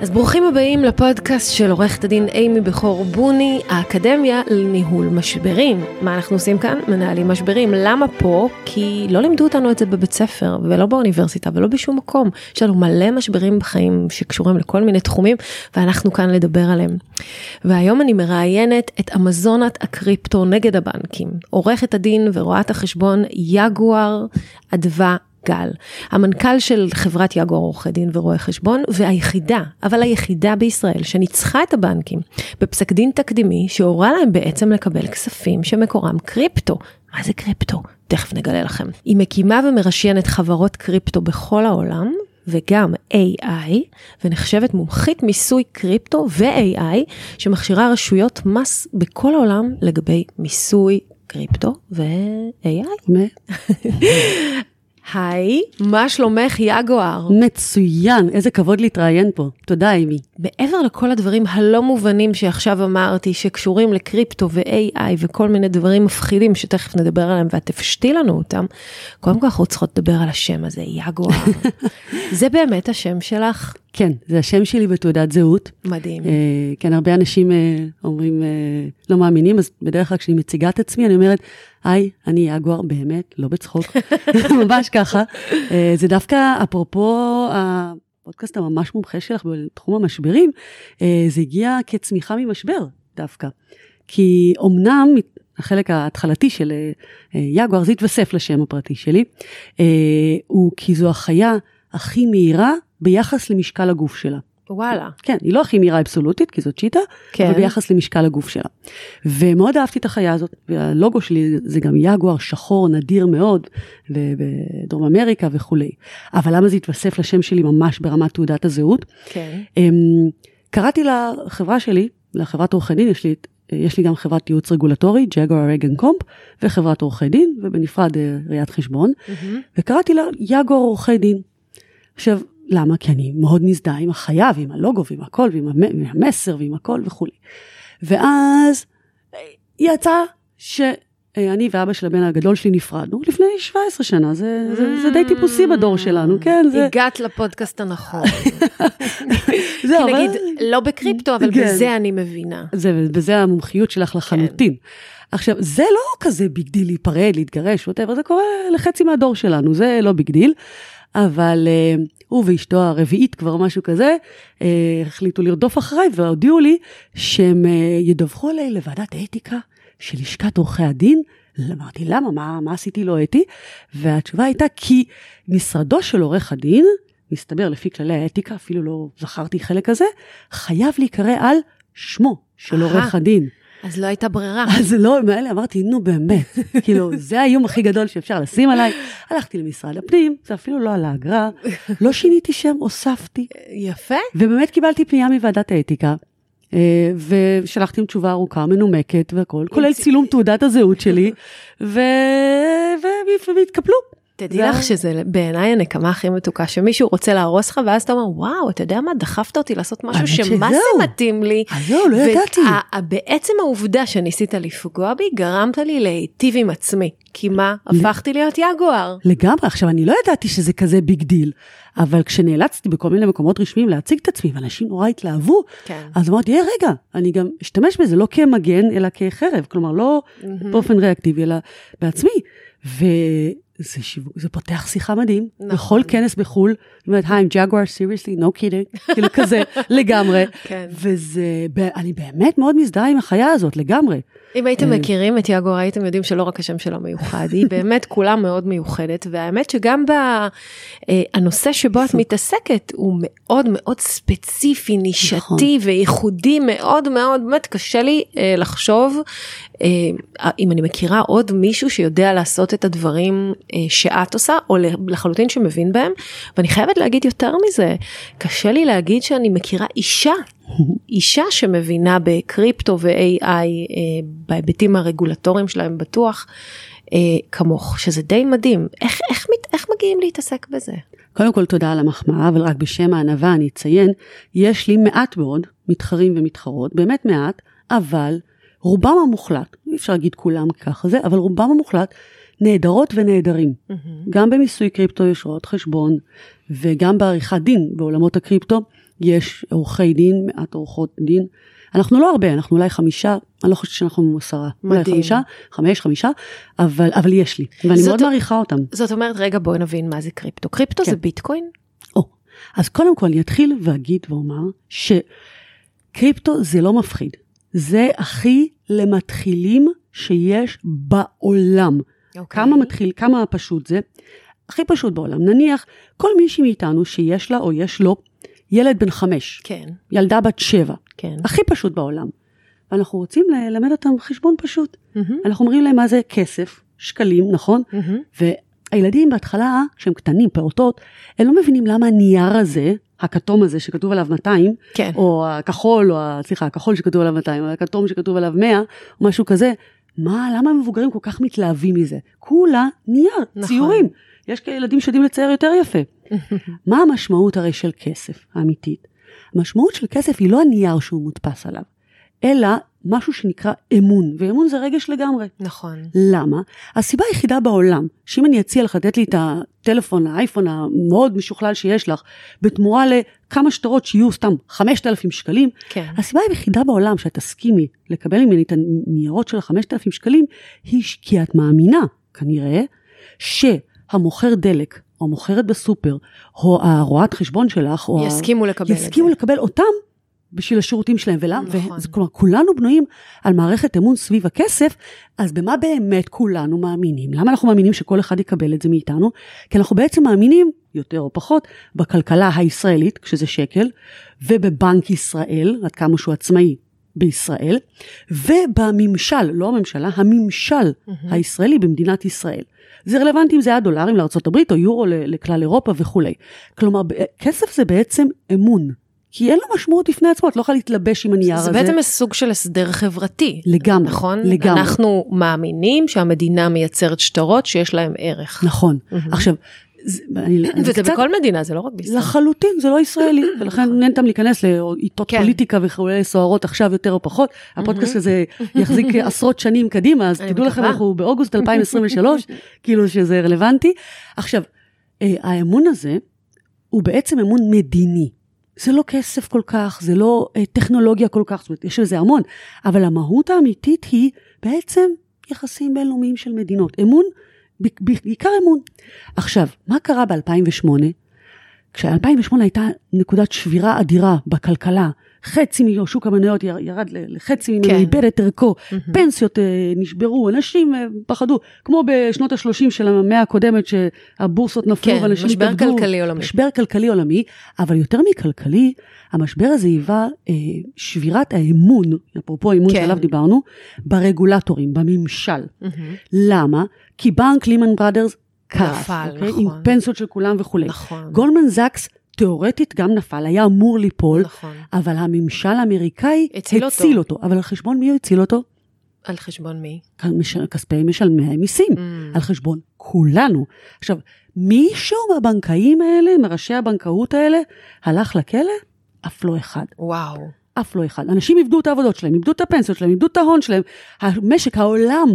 אז ברוכים הבאים לפודקאסט של עורכת הדין אימי בכור בוני, האקדמיה לניהול משברים. מה אנחנו עושים כאן? מנהלים משברים. למה פה? כי לא לימדו אותנו את זה בבית ספר, ולא באוניברסיטה, ולא בשום מקום. יש לנו מלא משברים בחיים שקשורים לכל מיני תחומים, ואנחנו כאן לדבר עליהם. והיום אני מראיינת את אמזונת הקריפטו נגד הבנקים. עורכת הדין ורואת החשבון יגואר אדווה גל, המנכ"ל של חברת יגואר עורכי דין ורואי חשבון, והיחידה, אבל היחידה בישראל, שניצחה את הבנקים בפסק דין תקדימי, שהורה להם בעצם לקבל כספים שמקורם קריפטו. מה זה קריפטו? תכף נגלה לכם. היא מקימה ומרשיינת חברות קריפטו בכל העולם, וגם AI, ונחשבת מומחית מיסוי קריפטו ו-AI, שמכשירה רשויות מס בכל העולם לגבי מיסוי קריפטו ו-AI. היי, מה שלומך יגואר? מצוין, איזה כבוד להתראיין פה. תודה, אימי. מעבר לכל הדברים הלא מובנים שעכשיו אמרתי, שקשורים לקריפטו ו-AI וכל מיני דברים מפחידים שתכף נדבר עליהם ואת תפשטי לנו אותם, קודם כל אנחנו צריכות לדבר על השם הזה, יגואר. זה באמת השם שלך? כן, זה השם שלי בתעודת זהות. מדהים. אה, כן, הרבה אנשים אה, אומרים, אה, לא מאמינים, אז בדרך כלל כשאני מציגה את עצמי, אני אומרת, היי, אני יגואר, באמת, לא בצחוק, ממש ככה. אה, זה דווקא, אפרופו הפודקאסט הממש מומחה שלך בתחום המשברים, אה, זה הגיע כצמיחה ממשבר דווקא. כי אמנם החלק ההתחלתי של אה, יגואר, זה התווסף לשם הפרטי שלי, אה, הוא כי זו החיה הכי מהירה ביחס למשקל הגוף שלה. וואלה. כן, היא לא הכי מהירה אבסולוטית, כי זאת צ'יטה, כן. אבל ביחס למשקל הגוף שלה. ומאוד אהבתי את החיה הזאת, והלוגו שלי זה גם יגואר שחור נדיר מאוד, בדרום אמריקה וכולי. אבל למה זה התווסף לשם שלי ממש ברמת תעודת הזהות? כן. אמ, קראתי לחברה שלי, לחברת עורכי דין, יש לי, יש לי גם חברת ייעוץ רגולטורי, ג'גואר רגן קומפ, וחברת עורכי דין, ובנפרד אה, ראיית חשבון, וקראתי לה יגואר עורכי דין. עכשיו, למה? כי אני מאוד מזדהה עם החיה ועם הלוגו ועם הכל ועם המ- ועם המסר ועם הכל וכולי. ואז אה, יצא שאני ואבא של הבן הגדול שלי נפרדנו לפני 17 שנה, זה, זה, זה די טיפוסי בדור שלנו, כן? זה, הגעת לפודקאסט הנכון. זהו, כי אבל- נגיד, לא בקריפטו, אבל כן. בזה אני מבינה. זה, וזה המומחיות שלך לחלוטין. עכשיו, זה לא כזה big deal להיפרד, להתגרש, whatever, זה קורה לחצי מהדור שלנו, זה לא big deal. אבל uh, הוא ואשתו הרביעית, כבר משהו כזה, uh, החליטו לרדוף אחריי והודיעו לי שהם uh, ידווחו עליי לוועדת האתיקה של לשכת עורכי הדין. אמרתי, למה? מה, מה עשיתי לא אתי? והתשובה הייתה כי משרדו של עורך הדין, מסתבר לפי כללי האתיקה, אפילו לא זכרתי חלק כזה, חייב להיקרא על שמו של. עורך הדין. אז לא הייתה ברירה. אז לא, מאלה אמרתי, נו באמת, כאילו, זה האיום הכי גדול שאפשר לשים עליי. הלכתי למשרד הפנים, זה אפילו לא על האגרה, לא שיניתי שם, הוספתי, יפה. ובאמת קיבלתי פנייה מוועדת האתיקה, אה, ושלחתי עם תשובה ארוכה, מנומקת והכול, כולל צילום תעודת הזהות שלי, ו... ו- והתקפלו. תדעי לך שזה בעיניי הנקמה הכי מתוקה, שמישהו רוצה להרוס לך, ואז אתה אומר, וואו, אתה יודע מה, דחפת אותי לעשות משהו שמה. זה מתאים לי. אז זהו, לא ידעתי. ובעצם העובדה שניסית לפגוע בי, גרמת לי להיטיב עם עצמי. כי מה, הפכתי להיות יגואר. לגמרי, עכשיו אני לא ידעתי שזה כזה big deal, אבל כשנאלצתי בכל מיני מקומות רשמיים להציג את עצמי, ואנשים נורא התלהבו, כן. אז אמרתי, היי רגע, אני גם אשתמש בזה לא כמגן, אלא כחרב, כלומר לא באופן ריאקטיבי, אלא בעצמי. וזה שיווק, זה פותח שיחה מדהים, נכון. בכל כנס בחו"ל, זאת אומרת, היי, ג'גואר, סיריוסלי, no kidding, כאילו כזה, לגמרי. כן. וזה, אני באמת מאוד מזדהה עם החיה הזאת, לגמרי. אם הייתם מכירים את יגואר הייתם יודעים שלא רק השם שלה מיוחד, היא באמת כולה מאוד מיוחדת, והאמת שגם בנושא שבו את מתעסקת הוא מאוד מאוד ספציפי, נישתי וייחודי מאוד מאוד, באמת קשה לי אה, לחשוב אה, אם אני מכירה עוד מישהו שיודע לעשות את הדברים אה, שאת עושה, או לחלוטין שמבין בהם, ואני חייבת להגיד יותר מזה, קשה לי להגיד שאני מכירה אישה, אישה שמבינה בקריפטו ו-AI אה, בהיבטים הרגולטוריים שלהם בטוח, אה, כמוך, שזה די מדהים. איך, איך, איך מגיעים להתעסק בזה? קודם כל תודה על המחמאה, אבל רק בשם הענווה אני אציין, יש לי מעט מאוד מתחרים ומתחרות, באמת מעט, אבל רובם המוחלט, אי אפשר להגיד כולם ככה זה, אבל רובם המוחלט נהדרות ונהדרים. Mm-hmm. גם במיסוי קריפטו יש רואות חשבון, וגם בעריכת דין בעולמות הקריפטו יש עורכי דין, מעט עורכות דין. אנחנו לא הרבה, אנחנו אולי חמישה, אני לא חושבת שאנחנו עשרה. מדהים. אולי חמישה, חמש, חמישה, אבל, אבל יש לי, ואני מאוד מעריכה אותם. זאת אומרת, רגע בואי נבין מה זה קריפטו. קריפטו כן. זה ביטקוין? או, אז קודם כל אני אתחיל ואגיד ואומר שקריפטו זה לא מפחיד. זה הכי למתחילים שיש בעולם. Okay. אוקיי. כמה מתחיל, כמה פשוט זה? הכי פשוט בעולם. נניח, כל מישהי מאיתנו שיש לה או יש לו ילד בן חמש, כן. ילדה בת שבע, כן. הכי פשוט בעולם. ואנחנו רוצים ללמד אותם חשבון פשוט. Mm-hmm. אנחנו אומרים להם מה זה כסף, שקלים, נכון? Mm-hmm. והילדים בהתחלה, כשהם קטנים, פעוטות, הם לא מבינים למה הנייר הזה, הכתום הזה שכתוב עליו 200, כן. או הכחול, או סליחה, הכחול שכתוב עליו 200, או הכתום שכתוב עליו 100, או משהו כזה, מה, למה המבוגרים כל כך מתלהבים מזה? כולה נייר, נכון. ציורים. יש ילדים שיודעים לצייר יותר יפה. מה המשמעות הרי של כסף האמיתית? המשמעות של כסף היא לא הנייר שהוא מודפס עליו, אלא משהו שנקרא אמון, ואמון זה רגש לגמרי. נכון. למה? הסיבה היחידה בעולם, שאם אני אציע לך לתת לי את הטלפון, האייפון המאוד משוכלל שיש לך, בתמורה לכמה שטרות שיהיו סתם 5,000 שקלים, כן. הסיבה היחידה בעולם שאת תסכימי לקבל ממני את הניירות של ה-5,000 שקלים, היא כי את מאמינה, כנראה, שהמוכר דלק, או המוכרת בסופר, או הרואת חשבון שלך, או יסכימו לקבל יסכימו את זה. לקבל אותם בשביל השירותים שלהם. ולמה? נכון. כלומר, כולנו בנויים על מערכת אמון סביב הכסף, אז במה באמת כולנו מאמינים? למה אנחנו מאמינים שכל אחד יקבל את זה מאיתנו? כי אנחנו בעצם מאמינים, יותר או פחות, בכלכלה הישראלית, כשזה שקל, ובבנק ישראל, עד כמה שהוא עצמאי בישראל, ובממשל, לא הממשלה, הממשל mm-hmm. הישראלי במדינת ישראל. זה רלוונטי אם זה היה דולרים לארה"ב או יורו לכלל אירופה וכולי. כלומר, כסף זה בעצם אמון. כי אין לו משמעות בפני עצמו, את לא יכולה להתלבש עם הנייר הזה. זה בעצם סוג של הסדר חברתי. לגמרי, נכון? לגמרי. אנחנו מאמינים שהמדינה מייצרת שטרות שיש להם ערך. נכון. Mm-hmm. עכשיו, זה, אני, וזה קצת... בכל מדינה, זה לא רק בישראל. לחלוטין, זה לא ישראלי, ולכן אין טעם להיכנס לעיתות כן. פוליטיקה וכולי סוערות עכשיו יותר או פחות. הפודקאסט הזה יחזיק עשרות שנים קדימה, אז תדעו לכם, אנחנו באוגוסט 2023, כאילו שזה רלוונטי. עכשיו, אה, האמון הזה הוא בעצם אמון מדיני. זה לא כסף כל כך, זה לא אה, טכנולוגיה כל כך, זאת אומרת, יש לזה המון, אבל המהות האמיתית היא בעצם יחסים בינלאומיים של מדינות. אמון, בעיקר אמון. עכשיו, מה קרה ב-2008? כש-2008 הייתה נקודת שבירה אדירה בכלכלה, חצי משוק המניות ירד לחצי ממנו, כן. איבד את ערכו, mm-hmm. פנסיות אה, נשברו, אנשים אה, פחדו, כמו בשנות ה-30 של המאה הקודמת שהבורסות נפלו כן, ואנשים התאבדו. משבר כלכלי עולמי. משבר כלכלי עולמי, אבל יותר מכלכלי, המשבר הזה היווה אה, שבירת האמון, אפרופו האמון כן. שעליו דיברנו, ברגולטורים, בממשל. Mm-hmm. למה? כי בנק לימן בראדרס קרס, נפל, אוקיי? נכון. עם פנסיות של כולם וכולי. נכון. גולדמן זקס תיאורטית גם נפל, היה אמור ליפול, נכון. אבל הממשל האמריקאי הציל, הציל אותו. אותו. אבל על חשבון מי הוא הציל אותו? על חשבון מי? כספי משלמי המיסים, mm. על חשבון כולנו. עכשיו, מישהו מהבנקאים האלה, מראשי הבנקאות האלה, הלך לכלא? אף לא אחד. וואו. אף לא אחד. אנשים איבדו את העבודות שלהם, איבדו את הפנסיות שלהם, איבדו את ההון שלהם. המשק, העולם,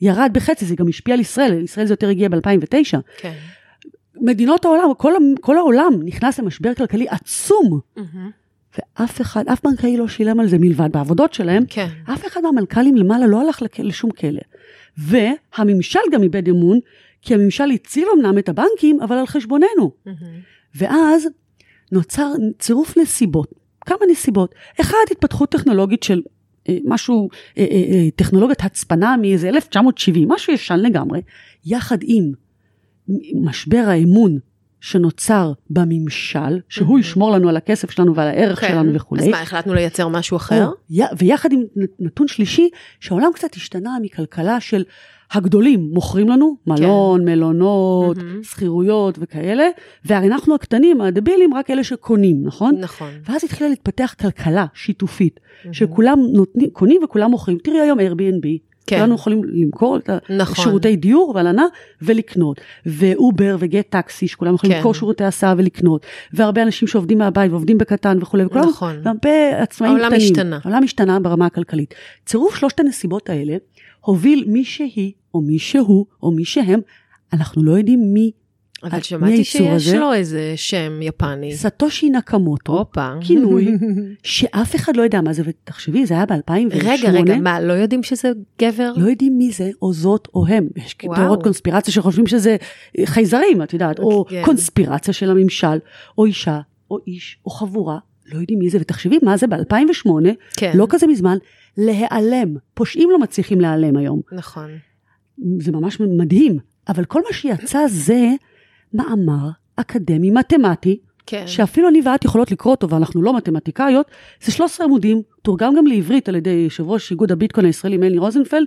ירד בחצי, זה גם השפיע על ישראל, ישראל זה יותר הגיע ב-2009. כן. מדינות העולם, כל, כל העולם נכנס למשבר כלכלי עצום. Mm-hmm. ואף אחד, אף בנקאי לא שילם על זה מלבד בעבודות שלהם. כן. אף אחד מהמנכ"לים למעלה לא הלך. לשום כלא. והממשל גם איבד אמון, כי הממשל הציל אמנם את הבנקים, אבל על חשבוננו. Mm-hmm. ואז נוצר צירוף נסיבות, כמה נסיבות. אחד, התפתחות טכנולוגית של אה, משהו, אה, אה, טכנולוגיית הצפנה מאיזה 1970, משהו ישן לגמרי, יחד עם משבר האמון שנוצר בממשל, שהוא ישמור לנו על הכסף שלנו ועל הערך כן. שלנו וכולי. אז מה, החלטנו לייצר משהו אחר? או, ויחד עם נתון שלישי, שהעולם קצת השתנה מכלכלה של הגדולים מוכרים לנו, מלון, מלונות, מהמם. שכירויות וכאלה, ואנחנו הקטנים, הדבילים, רק אלה שקונים, נכון? נכון. ואז התחילה להתפתח כלכלה שיתופית, מהמם. שכולם נותנים, קונים וכולם מוכרים. תראי היום Airbnb, כן. כולנו יכולים למכור את נכון. שירותי דיור והלנה ולקנות. ואובר וגט טקסי, שכולם יכולים כן. למכור שירותי הסעה ולקנות. והרבה אנשים שעובדים מהבית ועובדים בקטן וכולי, וכולם, נכון. והרבה עצמאים העולם קטנים. השתנה. העולם השתנה ברמה הכלכלית. צירוף שלושת הנסיבות האלה הוביל מי שהיא, או מי שהוא, או מי שהם, אנחנו לא יודעים מי, אבל מי שמעתי שיש הזה? לו איזה שם יפני. סטושי נקמוטו, הופה. כינוי שאף אחד לא יודע מה זה, ותחשבי, זה היה ב-2008. רגע, רגע, מה, לא יודעים שזה גבר? לא יודעים מי זה, או זאת, או הם. יש. תיאוריות קונספירציה שחושבים שזה חייזרים, את יודעת, או כן. קונספירציה של הממשל, או אישה, או איש, או חבורה, לא יודעים מי זה, ותחשבי מה זה ב-2008, כן. לא כזה מזמן, להיעלם. פושעים לא מצליחים להיעלם היום. נכון. זה ממש מדהים, אבל כל מה שיצא זה מאמר אקדמי מתמטי, כן. שאפילו אני ואת יכולות לקרוא אותו, ואנחנו לא מתמטיקאיות, זה 13 עמודים, תורגם גם לעברית על ידי יושב ראש איגוד הביטקוין הישראלי מני רוזנפלד.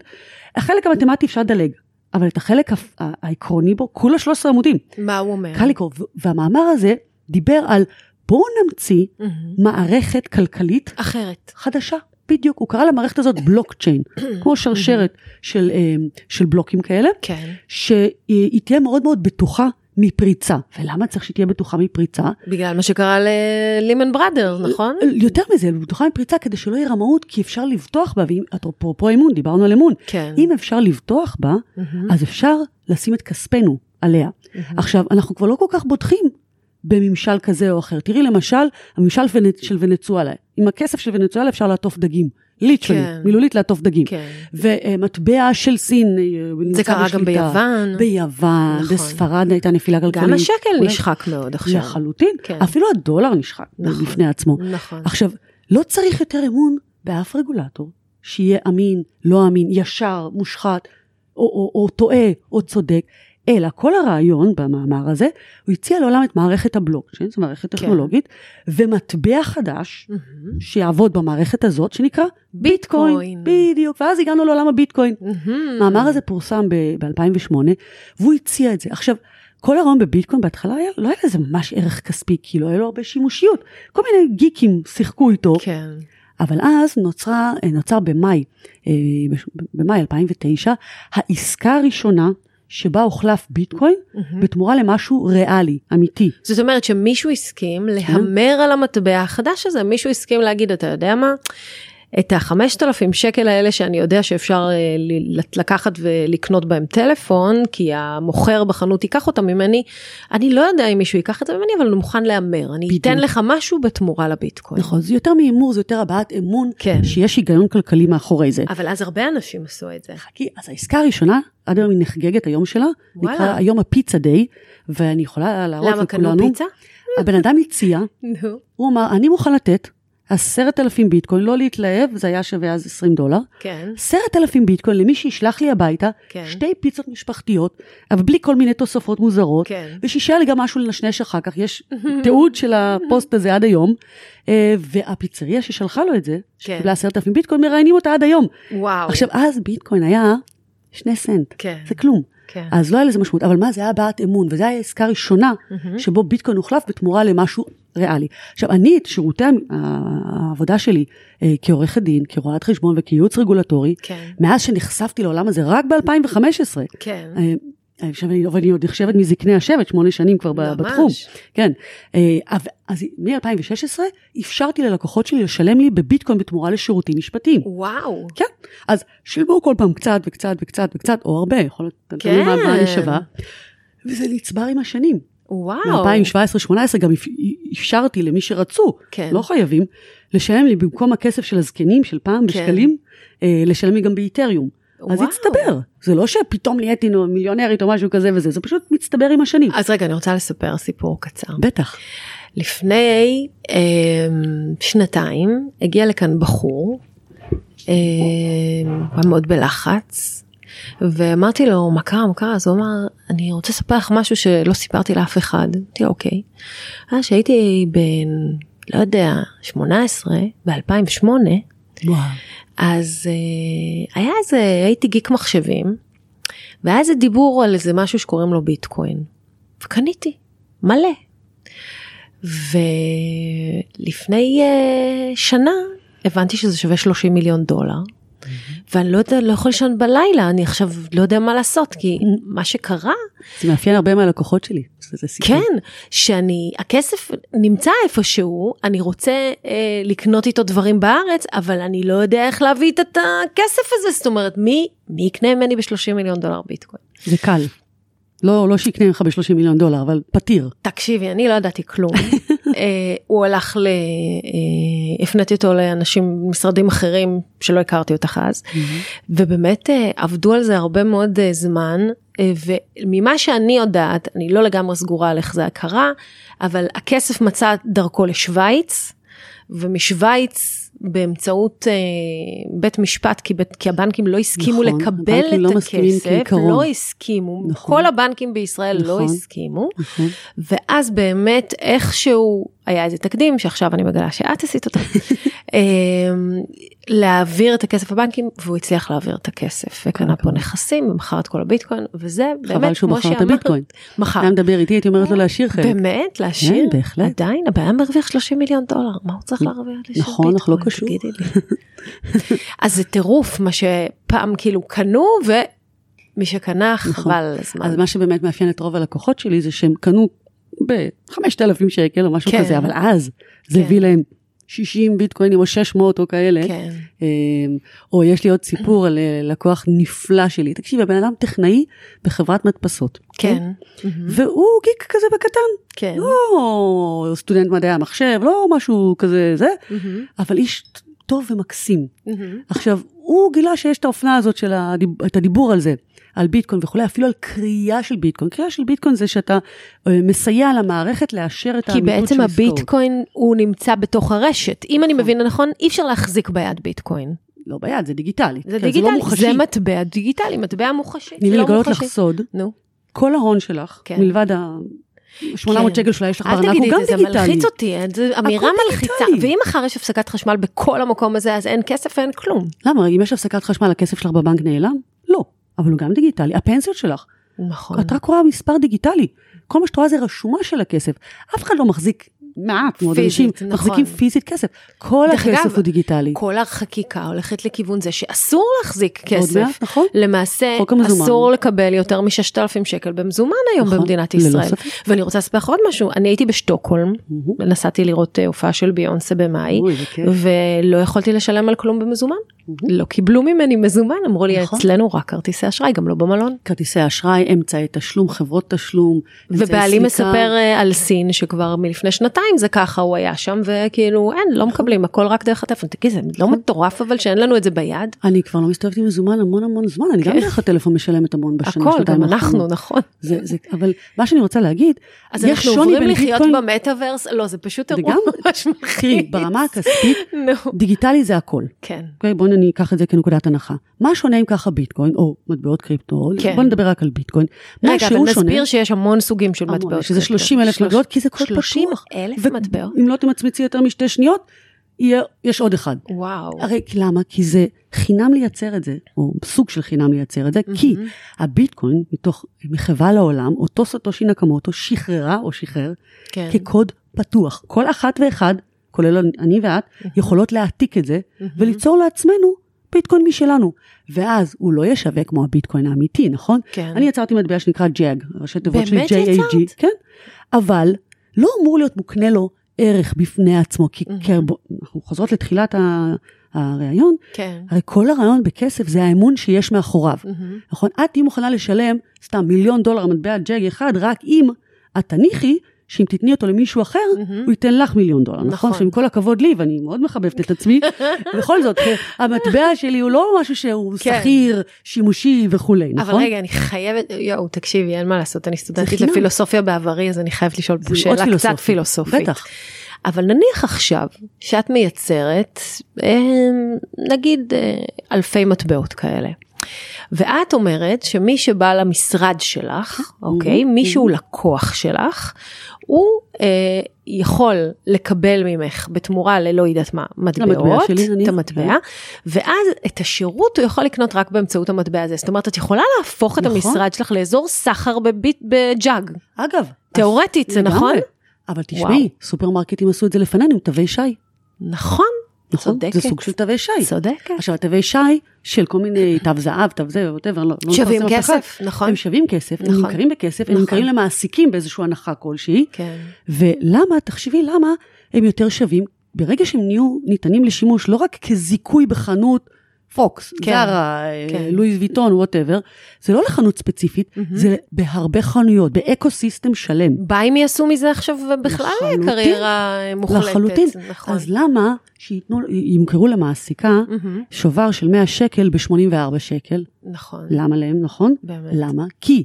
החלק המתמטי אפשר לדלג, אבל את החלק העקרוני בו, כולה 13 עמודים. מה הוא אומר? קל לקרוא, והמאמר הזה דיבר על בואו נמציא מהמם. מערכת כלכלית אחרת. חדשה. בדיוק, הוא קרא למערכת הזאת בלוקצ'יין, כמו שרשרת של, אה, של בלוקים כאלה, כן. שהיא תהיה מאוד מאוד בטוחה מפריצה. ולמה צריך שהיא תהיה בטוחה מפריצה? בגלל מה שקרה ללימן בראדר, נכון? יותר מזה, בטוחה מפריצה כדי שלא יהיה רמאות, כי אפשר לבטוח בה, ואם, אפרופו אמון, דיברנו על אמון, כן. אם אפשר לבטוח בה. אז אפשר לשים את כספנו עליה. עכשיו, אנחנו כבר לא כל כך בוטחים בממשל כזה או אחר. תראי למשל, הממשל של ונצואלה. עם הכסף של ונצואלה אפשר לעטוף דגים. ליטרלי, כן. מילולית לעטוף דגים. כן. ומטבע של סין אה, זה קרה גם בשליטה. ביוון. ביוון, נכון. בספרד הייתה נפילה כלכלית. גם השקל אולי- נשחק מאוד עכשיו. לחלוטין. כן. אפילו הדולר נשחק נכון. בפני עצמו. נכון. עכשיו, לא צריך יותר אמון באף רגולטור שיהיה אמין, לא אמין, ישר, מושחת, או, או, או טועה, או צודק, אלא כל הרעיון במאמר הזה, הוא הציע לעולם את מערכת הבלוקצ'יין, זו מערכת כן. טכנולוגית, ומטבע חדש מהמם. שיעבוד במערכת הזאת, שנקרא ביטקוין. ביטקוין. בדיוק, ואז הגענו לעולם הביטקוין. מהמם. המאמר הזה פורסם ב-2008, והוא הציע את זה. עכשיו, כל הרעיון בביטקוין בהתחלה היה, לא היה לזה ממש ערך כספי, כאילו היה לו הרבה שימושיות. כל מיני גיקים שיחקו איתו, כן. אבל אז נוצרה, נוצר במאי, אה, במאי 2009, העסקה הראשונה שבה הוחלף ביטקוין מהמם. בתמורה למשהו ריאלי, אמיתי. זאת אומרת שמישהו הסכים כן. להמר על המטבע החדש הזה, מישהו הסכים להגיד, אתה יודע מה? את החמשת אלפים שקל האלה שאני יודע שאפשר אה, לקחת ולקנות בהם טלפון, כי המוכר בחנות ייקח אותם ממני, אני לא יודע אם מישהו ייקח את זה ממני, אבל אני מוכן להמר, אני אתן בדיוק. לך משהו בתמורה לביטקוין. נכון, זה יותר מהימור, זה יותר הבעת אמון, כן. שיש היגיון כלכלי מאחורי זה. אבל אז הרבה אנשים עשו את זה. חכי, אז העסקה הראשונה, עד היום היא נחגגת היום שלה, וואלה. נקרא היום הפיצה דיי, ואני יכולה להראות למה קנו לכולנו, פיצה? הבן אדם הציע. הוא אמר, אני מוכן לתת עשרת אלפים ביטקוין, לא להתלהב, זה היה שווה אז 20 דולר, כן, עשרת אלפים ביטקוין למי שישלח לי הביתה כן. שתי פיצות משפחתיות, אבל בלי כל מיני תוספות מוזרות, כן. ושישאר לי גם משהו לנשנש אחר כך, יש תיעוד של הפוסט הזה עד היום, אה, והפיצריה ששלחה לו את זה, כן. שקיבלה עשרת אלפים ביטקוין, מראיינים אותה עד היום. וואו. עכשיו, אז ביטקוין היה שני סנט, כן. זה כלום. כן. אז לא היה לזה משמעות, אבל מה, זה היה הבעת אמון, וזו הייתה עסקה ראשונה מהמם. שבו ביטקוין הוחלף בתמורה למשהו ריאלי. עכשיו, אני את שירותי העבודה שלי אה, כעורכת דין, כרואת חשבון וכייעוץ רגולטורי, כן. מאז שנחשפתי לעולם הזה רק ב-2015, כן. עכשיו אני, אבל אני עוד נחשבת מזקני השבט, שמונה שנים כבר ממש. בתחום. כן. אה, אז מ-2016 אפשרתי ללקוחות שלי לשלם לי בביטקוין בתמורה לשירותים משפטיים. וואו. כן, אז שילמו כל פעם קצת וקצת וקצת וקצת, או הרבה, יכול להיות, כן. מה מה אני שווה. וזה נצבר עם השנים. וואו. מ-2017-2018 גם אפ- אפשרתי למי שרצו, כן. לא חייבים, לשלם לי במקום הכסף של הזקנים של פעם כן. בשקלים, אה, לשלם לי גם באיתריום. אז וואו. הצטבר, זה לא שפתאום נהייתי מיליונרית או משהו כזה וזה, זה פשוט מצטבר עם השנים. אז רגע, אני רוצה לספר סיפור קצר. בטח. לפני אה, שנתיים הגיע לכאן בחור, אה, הוא היה מאוד בלחץ, ואמרתי לו, מה קרה, מה קרה? אז הוא אמר, אני רוצה לספר לך משהו שלא סיפרתי לאף אחד. אמרתי לו, אוקיי. אז שהייתי בן, לא יודע, 18, ב-2008, וואו. אז אה, היה איזה, הייתי גיק מחשבים, והיה איזה דיבור על איזה משהו שקוראים לו ביטקוין. וקניתי, מלא. ולפני uh, שנה הבנתי שזה שווה 30 מיליון דולר. ואני לא יודע, לא יכול לישון בלילה, אני עכשיו לא יודע מה לעשות, כי מה שקרה... זה מאפיין הרבה מהלקוחות שלי. כן, שאני, הכסף נמצא איפשהו, אני רוצה אה, לקנות איתו דברים בארץ, אבל אני לא יודע איך להביא את הכסף הזה, זאת אומרת, מי, מי יקנה ממני ב-30 מיליון דולר ביטקוין? זה קל. לא, לא שיקנה ממך ב-30 מיליון דולר, אבל פתיר. תקשיבי, אני לא ידעתי כלום. אה, הוא הלך ל... אה, הפניתי אותו לאנשים, משרדים אחרים שלא הכרתי אותך אז, ובאמת אה, עבדו על זה הרבה מאוד זמן, וממה שאני יודעת, אני לא לגמרי סגורה על איך זה קרה, אבל הכסף מצא דרכו לשוויץ, ומשוויץ באמצעות אה, בית משפט, כי, בית, כי הבנקים לא הסכימו נכון, לקבל את לא הכסף, לא הסכימו, נכון. כל הבנקים בישראל לא נכון, לא הסכימו, נכון. ואז באמת איכשהו היה איזה תקדים שעכשיו אני מגלה שאת עשית אותו, אמ, להעביר את הכסף לבנקים והוא הצליח להעביר את הכסף וקנה פה נכסים ומכר את כל הביטקוין וזה באמת כמו שאמרת, הביטקוין. מכר. היה מדבר איתי הייתי אומרת לו להשאיר חלק. באמת להשאיר? כן, בהחלט. עדיין הבעיה מרוויח 30 מיליון דולר מה הוא צריך להרוויח לי של נכון, נכון, לא קשור. אז זה טירוף מה שפעם כאילו קנו ומי שקנה נכון. חבל הזמן. אז מה שבאמת מאפיין את רוב הלקוחות שלי זה שהם קנו ב-5,000 שקל או משהו כן. כזה, אבל אז זה כן. הביא להם 60 ביטקוינים או 600 או כאלה. כן. אמ, או יש לי עוד סיפור על אה, לקוח נפלא שלי. תקשיבי, הבן אדם טכנאי בחברת מדפסות. כן. כן? והוא גיק כזה בקטן. כן. לא סטודנט מדעי המחשב, לא משהו כזה זה, אבל איש טוב ומקסים. עכשיו, הוא גילה שיש את האופנה הזאת של הדיב... את הדיבור על זה. על ביטקוין וכולי, אפילו על קריאה של ביטקוין. קריאה של ביטקוין זה שאתה אה, מסייע למערכת לאשר את האמיתות של עסקאות. כי בעצם הביטקוין הוא נמצא בתוך הרשת. אם אני נכון. מבינה נכון, אי אפשר להחזיק ביד ביטקוין. לא ביד, זה דיגיטלי. זה דיגיטלי, זה, לא זה מטבע דיגיטלי, מטבע מוחשי. לי לא לגלות לך סוד. נו. כל ההון שלך, כן. מלבד ה... 800 כן. שקל שאולי יש לך בארנק הוא גם דיגיטלי. אל תגידי את זה, זה מלחיץ אותי, זו אמירה מלחיצה. ואם מחר יש הפסקת חשמל בכל המקום הזה, אז אין כסף ואין כלום. למה? אם יש הפסקת חשמל, הכסף שלך בבנק נעלם? לא. אבל הוא גם דיגיטלי, הפנסיות שלך. נכון. את רק רואה מספר דיגיטלי. כל מה שאת רואה זה רשומה של הכסף. אף אחד לא מחזיק מעט מאוד אנשים נכון. מחזיקים פיזית כסף. כל הכסף אגב, הוא דיגיטלי. כל החקיקה הולכת לכיוון זה שאסור להחזיק כסף. עוד מעט, נכון. למעשה, אסור לקבל יותר מ-6,000 שקל במזומן היום נכון, במדינת ישראל. ואני רוצה לספר לך עוד משהו, אני הייתי בשטוקהולם, mm-hmm. נסעתי לראות אה, הופעה של ביונסה במאי, ולא יכולתי לשלם על כלום במזומן. לא קיבלו ממני מזומן, אמרו לי נכון. אצלנו רק כרטיסי אשראי, גם לא במלון. כרטיסי אשראי, אמצעי תשלום, חברות תשלום, ובעלי מספר אה, על סין שכבר מלפני שנתיים זה ככה, הוא היה שם וכאילו אין, לא מקבלים, הכל רק דרך הטלפון. תגידי, זה לא נכון. מטורף אבל שאין לנו את זה ביד? אני כבר לא מסתובבת עם מזומן המון המון זמן, אני גם כן. דרך הטלפון משלמת המון בשנה. הכל, גם אנחנו, נכון. אבל מה שאני רוצה להגיד, אז אנחנו עוברים לחיות במטאוורס, לא, זה פשוט אירוע ממש מלחיץ. ברמה הכספית, דיגיטלי זה הכל. כן. אוקיי, בואי אני אקח את זה כנקודת הנחה. מה שונה אם ככה ביטקוין, או מטבעות קריפטו, כן. בוא נדבר רק על ביטקוין. רגע, אבל נסביר שיש המון סוגים של מטבעות. שזה 30 אלף מטבעות, כי זה קוד פתוח. 30 אלף מטבעות? אם לא תמצמצי יותר משתי שניות, יהיה, יש עוד אחד. וואו. הרי למה? כי זה חינם לייצר את זה, או סוג של חינם לייצר את זה, mm-hmm. כי הביטקוין, מתוך מחווה לעולם, אותו סטושי נקמוטו שחררה או שחרר, כן. כקוד פתוח. כל אחת ואחד כולל אני ואת, יכולות להעתיק את זה וליצור לעצמנו ביטקוין משלנו. ואז הוא לא יהיה שווה כמו הביטקוין האמיתי, נכון? כן. אני יצרתי מטבע שנקרא ג'אג, ראשי תיבות של JAG, כן? אבל לא אמור להיות מוקנה לו ערך בפני עצמו, כי אנחנו חוזרות לתחילת הראיון, כן. הרי כל הרעיון בכסף זה האמון שיש מאחוריו, נכון? את תהיי מוכנה לשלם סתם מיליון דולר מטבע ג'אג אחד, רק אם את תניחי שאם תתני אותו למישהו אחר, mm-hmm. הוא ייתן לך מיליון דולר, נכון? נכון? שעם כל הכבוד לי, ואני מאוד מחבבת את עצמי, בכל זאת, המטבע שלי הוא לא משהו שהוא כן. שכיר, שימושי וכולי, נכון? אבל רגע, אני חייבת, יואו, תקשיבי, אין מה לעשות, אני סטודנטית לפילוסופיה בעברי, אז אני חייבת לשאול פה שאלה קצת פילוסופית. בטח. אבל נניח עכשיו שאת מייצרת, אה, נגיד, אה, אלפי מטבעות כאלה. ואת אומרת שמי שבא למשרד שלך, אוקיי, מי שהוא לקוח שלך, הוא אה, יכול לקבל ממך בתמורה ללא יודעת מה, מטבעות, את המטבע, ואז את השירות הוא יכול לקנות רק באמצעות המטבע הזה. זאת אומרת, את יכולה להפוך את נכון. המשרד שלך לאזור סחר בביט, בג'אג. אגב. תיאורטית, זה. נכון? אבל תשמעי, סופרמרקטים עשו את זה לפנינו תווי שי. נכון, נכון? צודקת. זה סוג של תווי שי. צודקת. עכשיו, התווי שי של כל מיני תו זהב, תו זה, whatever, לא לא שווים אף אחד. כסף, נכון. הם שווים כסף, הם נכון. נמכרים בכסף, הם נכון. נמכרים למעסיקים באיזושהי הנחה כלשהי. כן. ולמה, תחשבי למה הם יותר שווים, ברגע שהם נהיו ניתנים לשימוש לא רק כזיכוי בחנות, פוקס, כן, זרה, כן. אה, לואיס ויטון, whatever, זה לא לחנות ספציפית, זה בהרבה חנויות, ב eco system שלם. באים יעשו מזה עכשיו בכלל. קריירה מוחלטת. לחלוטין. נכון. אז למה שייתנו, ימכרו למעסיקה. שובר של 100 שקל ב-84 שקל? נכון. למה להם, נכון? באמת. למה? כי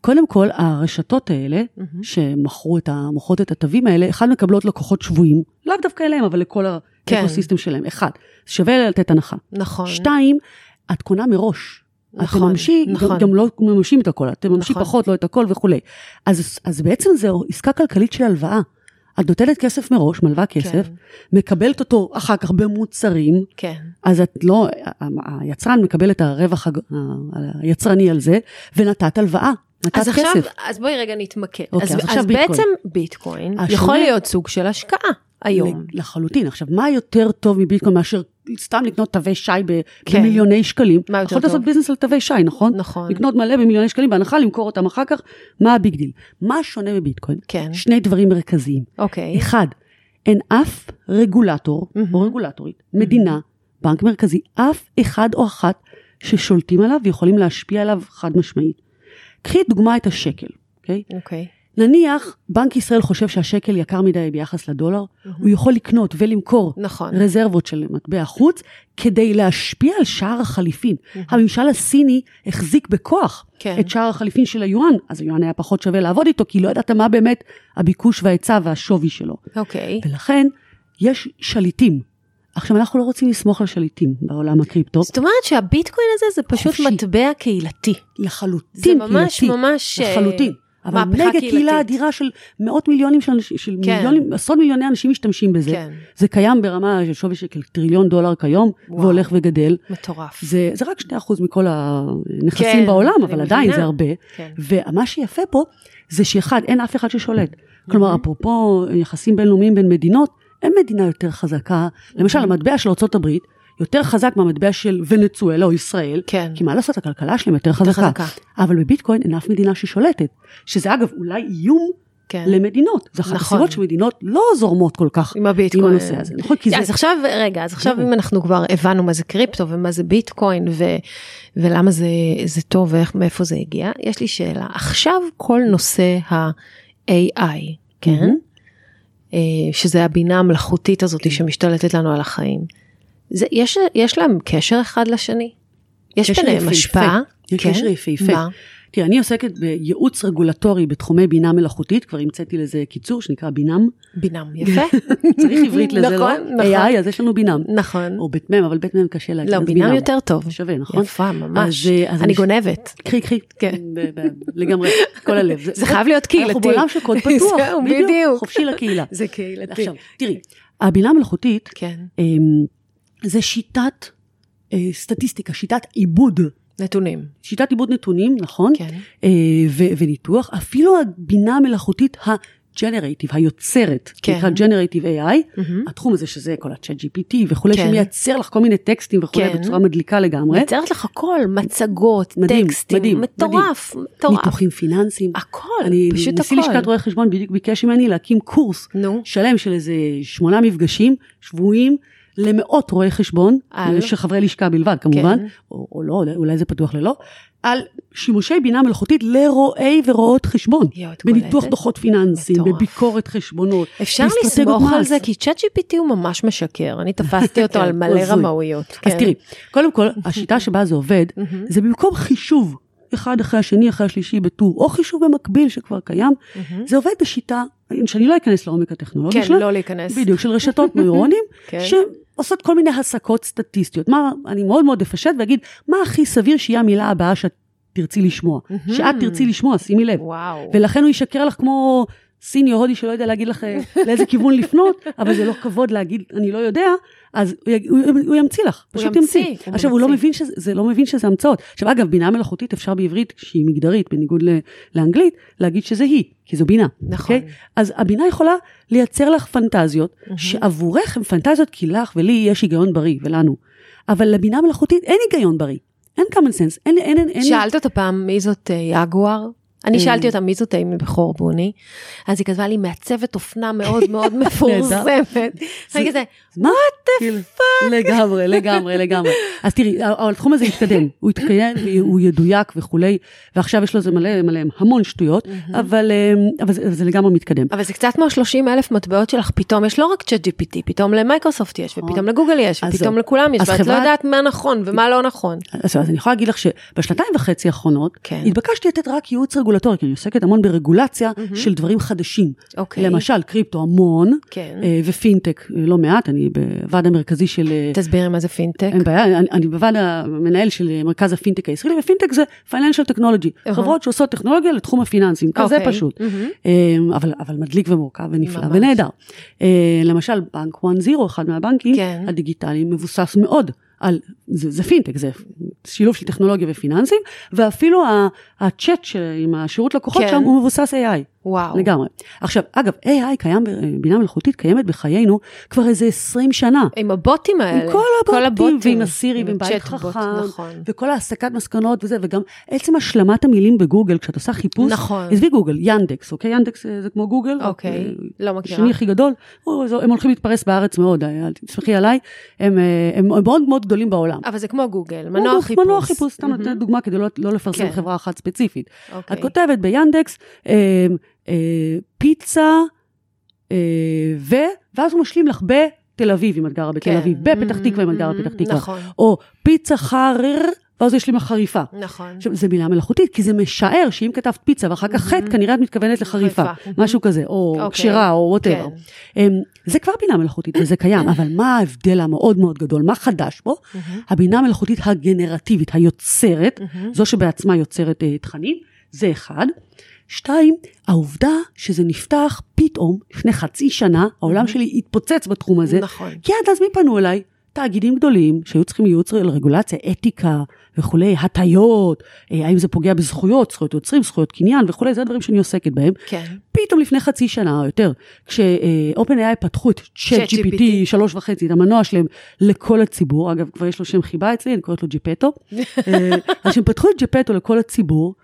קודם כל, הרשתות האלה, מהמם. שמכרו את ה... מוכרות את התווים האלה, אחד, מקבלות לקוחות שבויים, לאו דווקא אליהם, אבל לכל כן. האקוסיסטם שלהם. אחד, שווה לתת הנחה. נכון. שתיים, את קונה מראש. נכון, אתם ממשים, נכון. גם, גם לא מממשים את הכל, אתם ממשים נכון. פחות, לא את הכל וכולי. אז, אז בעצם זו עסקה כלכלית של הלוואה. את נותנת כסף מראש, מלווה כסף, כן. מקבלת אותו אחר כך במוצרים, כן. אז את לא, היצרן מקבל את הרווח היצרני על זה, ונתת הלוואה, נתת אז כסף. עכשיו, אז בואי רגע נתמקד. אוקיי, אז, אז אז ביטקוין. בעצם ביטקוין השונה- יכול להיות סוג של השקעה היום. לחלוטין. עכשיו, מה יותר טוב מביטקוין מאשר סתם לקנות תווי שי כן. במיליוני שקלים? מה יותר יכולת טוב? לעשות business על תווי שי, נכון? נכון. לקנות מלא במיליוני שקלים בהנחה, למכור אותם אחר כך, מה ה big deal? מה שונה בביטקוין? כן. שני דברים מרכזיים. אוקיי. אחד, אין אף רגולטור מהמם. או רגולטורית, מדינה, בנק מרכזי, אף אחד או אחת ששולטים עליו ויכולים להשפיע עליו חד משמעית. קחי דוגמה את השקל, אוקיי? אוקיי. נניח בנק ישראל חושב שהשקל יקר מדי ביחס לדולר, הוא יכול לקנות ולמכור נכון. רזרבות של מטבע חוץ כדי להשפיע על שער החליפין. הממשל הסיני החזיק בכוח כן. את שער החליפין של היואן, אז היואן היה פחות שווה לעבוד איתו, כי לא ידעת מה באמת הביקוש וההיצע והשווי שלו. אוקיי. ולכן יש שליטים. עכשיו, אנחנו לא רוצים לסמוך על שליטים בעולם הקריפטו. זאת אומרת שהביטקוין הזה זה פשוט חופשי. מטבע קהילתי. לחלוטין זה ממש קהילתי. ממש, אה, לחלוטין. אבל מגה. קהילה אדירה של מאות מיליונים של, אנשים- של כן. מיליונים, עשרות מיליוני אנשים משתמשים בזה. כן. זה קיים ברמה של שווי של טריליון דולר כיום, וואו. והולך וגדל. מטורף. זה, זה רק 2% מכל הנכסים כן, בעולם, אבל עדיין. זה הרבה. כן. ומה שיפה פה, זה שאחד, אין אף אחד ששולט. כלומר, אפרופו יחסים בינלאומיים בין מדינות, אין מדינה יותר חזקה. למשל, המטבע של ארה"ב יותר חזק מהמטבע של ונצואלה או ישראל. כן. כי מה לעשות, הכלכלה שלהם יותר חזקה. חזקה. אבל בביטקוין אין אף מדינה ששולטת. שזה אגב אולי איום כן. למדינות. זה אחת נכון. הסיבות שמדינות לא זורמות כל כך עם הביטקוין. הנושא הזה. נכון? כי זה... אז עכשיו, רגע, אז עכשיו אם אנחנו כבר הבנו מה זה קריפטו ומה זה ביטקוין ו, ולמה זה, זה טוב ואיך, מאיפה זה הגיע, יש לי שאלה. עכשיו כל נושא ה-AI, כן? אה, שזה הבינה המלאכותית הזאת שמשתלטת לנו על החיים. זה, יש, יש להם קשר אחד לשני? יש ביניהם. השפעה? יש כן? קשר יפהפה. תראה, אני עוסקת בייעוץ רגולטורי בתחומי בינה מלאכותית, כבר המצאתי לזה קיצור שנקרא בינם. בינם, יפה. צריך עברית לזה, לא? נכון, נכון. AI, אז יש לנו בינם. נכון. או בית מם, אבל בית מם קשה להגיד. לא, בינם יותר טוב. שווה, נכון? יפה, ממש. אז, אה, אז אני גונבת. קחי, קחי. כן. לגמרי, כל הלב. זה חייב להיות קהילתי. אנחנו בעולם של קוד פתוח. בדיוק. חופשי לקהילה. זה קהילתי. עכשיו, תראי, הבינה המלאכותית, כן. זה שיטת אה, סטטיסטיקה, שיטת עיבוד. נתונים. שיטת עיבוד נתונים, נכון? כן. אה, ו- וניתוח, אפילו הבינה המלאכותית הג'נרטיב, היוצרת, כן. נקרא ג'נרטיב AI, מהמם. התחום הזה שזה כל ה-chat GPT וכולי, כן. שמייצר לך כל מיני טקסטים וכולי כן. בצורה מדליקה לגמרי. מייצרת לך הכל, מצגות, מדהים, טקסטים, מדהים, מטורף, מטורף. ניתוחים פיננסיים. הכל, אני, פשוט נשיא הכל. לשכת רואי חשבון בדיוק ביקש ממני להקים קורס נו, שלם של איזה שמונה מפגשים שבועיים למאות רואי חשבון, על? של חברי לשכה בלבד כמובן, כן. או, או לא, אולי זה פתוח ללא, על שימושי בינה מלאכותית לרואי ורואות חשבון, בניתוח? דוחות פיננסיים, מטורף. בביקורת חשבונות, אפשר לסמוך על. זה, כי צ'אט GPT הוא ממש משקר, אני תפסתי אותו כן, על מלא. רמאויות. אז כן. תראי, קודם כל, השיטה שבה זה עובד. זה במקום חישוב אחד אחרי השני, אחרי השלישי בטור, או חישוב במקביל שכבר קיים, מהמם. זה עובד בשיטה, שאני לא אכנס לעומק הטכנולוגי כן, שלה, לא להיכנס. בדיוק, של רשתות נוירונים, כן. עושות כל מיני הסקות סטטיסטיות. מה, אני מאוד מאוד אפשט ואגיד, מה הכי סביר שיהיה המילה הבאה שאת תרצי לשמוע? שאת תרצי לשמוע, שימי לב. וואו. ולכן הוא ישקר לך כמו סיני או הודי שלא יודע להגיד לך לאיזה כיוון לפנות, אבל זה לא כבוד להגיד, אני לא יודע, אז הוא, הוא, הוא ימציא לך, הוא פשוט ימציא, ימציא. הוא עכשיו, הוא לא. מבין שזה, זה לא מבין שזה המצאות. עכשיו, אגב, בינה מלאכותית אפשר בעברית, שהיא מגדרית, בניגוד ל- לאנגלית, להגיד שזה היא, כי זו בינה. נכון. אוקיי? אז הבינה יכולה לייצר לך פנטזיות, שעבורך הן פנטזיות כי לך ולי יש היגיון בריא, ולנו. אבל לבינה מלאכותית אין היגיון בריא. אין common sense, אין, אין, אין, אין, שאלת אותה פעם מי זאת אה, יגואר? אני. שאלתי אותה מי זאת אימי בכור בוני, אז היא כתבה לי מעצבת אופנה מאוד מאוד מפורסמת. אני כזה, מה? כאילו, לגמרי, לגמרי, לגמרי. אז תראי, התחום הזה התקדם, הוא התקיים, הוא ידויק וכולי, ועכשיו יש לו זה מלא, מלא, המון שטויות, אבל, אה, אבל זה, לגמרי מתקדם. אבל זה קצת כמו 30 אלף מטבעות שלך, פתאום יש לא רק ChatGPT, פתאום למייקרוסופט יש, ופתאום לגוגל יש, ופתאום. לכולם יש, ואת לא יודעת מה נכון ומה לא נכון. אז, אז אני יכולה להגיד לך שבשנתיים וחצי האחרונות, כן. התבקשתי לתת רק ייעוץ רגולטורי, כי אני עוסקת המון ברגולציה של דברים חדשים. אוקיי. למשל, קריפטו המון, כן. אה, ופינטק אה, לא מעט, אני בוועד המרכזי של... אה, תסבירי מה זה פינטק. אין בעיה, אני, אני בוועד המנהל של מרכז הפינטק הישראלי, ופינטק זה financial technology, אהה. חברות שעושות טכנולוגיה לתחום הפיננסים, כזה אוקיי. פשוט. אמ, אבל, אבל מדליק ומורכב ונפלא ממש. ונהדר. למשל, בנק 1-0, אחד מהבנקים כן. הדיגיטליים, מבוסס מאוד על, זה, זה פינטק, זה שילוב של טכנולוגיה ופיננסים, ואפילו הצ'אט עם השירות לקוחות כן. שם הוא מבוסס AI. וואו. לגמרי. עכשיו, אגב, AI קיים, בינה מלאכותית קיימת בחיינו כבר איזה 20 שנה. עם הבוטים האלה. עם כל הבוטים, ועם הסירי, עם ועם בית חכם, נכון. וכל ההסקת מסקנות וזה, וגם עצם השלמת המילים בגוגל, כשאת עושה חיפוש, נכון. עזבי גוגל, ינדקס, אוקיי? ינדקס אה, זה כמו גוגל, אוקיי, אה, לא מכירה. השני הכי גדול, הם הולכים להתפרס בארץ מאוד, אה, אל תסמכי עליי, הם, אה, הם מאוד מאוד גדולים בעולם. אבל זה כמו גוגל, מנוע חיפוש. מנוע חיפוש, סתם נותנת דוגמה כדי לא, לא לפרסם כן. חברה אחת ספציפית. אוקיי. את כותבת ביאנדקס, אה, פיצה, אה, ו... ואז הוא משלים לך בתל אביב, אם את גרה בתל כן. אביב, בפתח תקווה, אם את גרה בפתח תקווה. נכון. או פיצה חרר, ואז יש לי חריפה. נכון. עכשיו, זה מילה מלאכותית, כי זה משער שאם כתבת פיצה ואחר כך חטא, כנראה את מתכוונת לחריפה. חריפה. משהו כזה, או אוקיי. כשרה, או ווטאבר. כן. זה כבר בינה מלאכותית וזה קיים, אבל מה ההבדל המאוד מאוד גדול? מה חדש פה? הבינה המלאכותית הגנרטיבית, היוצרת, זו שבעצמה יוצרת אה, תכנים, זה אחד. שתיים, העובדה שזה נפתח פתאום, לפני חצי שנה, העולם שלי התפוצץ בתחום הזה. נכון. כי עד אז מי פנו אליי? תאגידים גדולים שהיו צריכים ייעוץ לרגולציה, אתיקה וכולי, הטיות, אה, האם זה פוגע בזכויות, זכויות יוצרים, זכויות קניין וכולי, זה הדברים שאני עוסקת בהם. כן. פתאום לפני חצי שנה או יותר, כש-OpenAI פתחו את ChatGPT. שלוש וחצי, את המנוע שלהם לכל הציבור, אגב, כבר יש לו שם חיבה אצלי, אני קוראת לו ג'פטו. אה, אז כשהם פתחו את GPT לכל הציבור,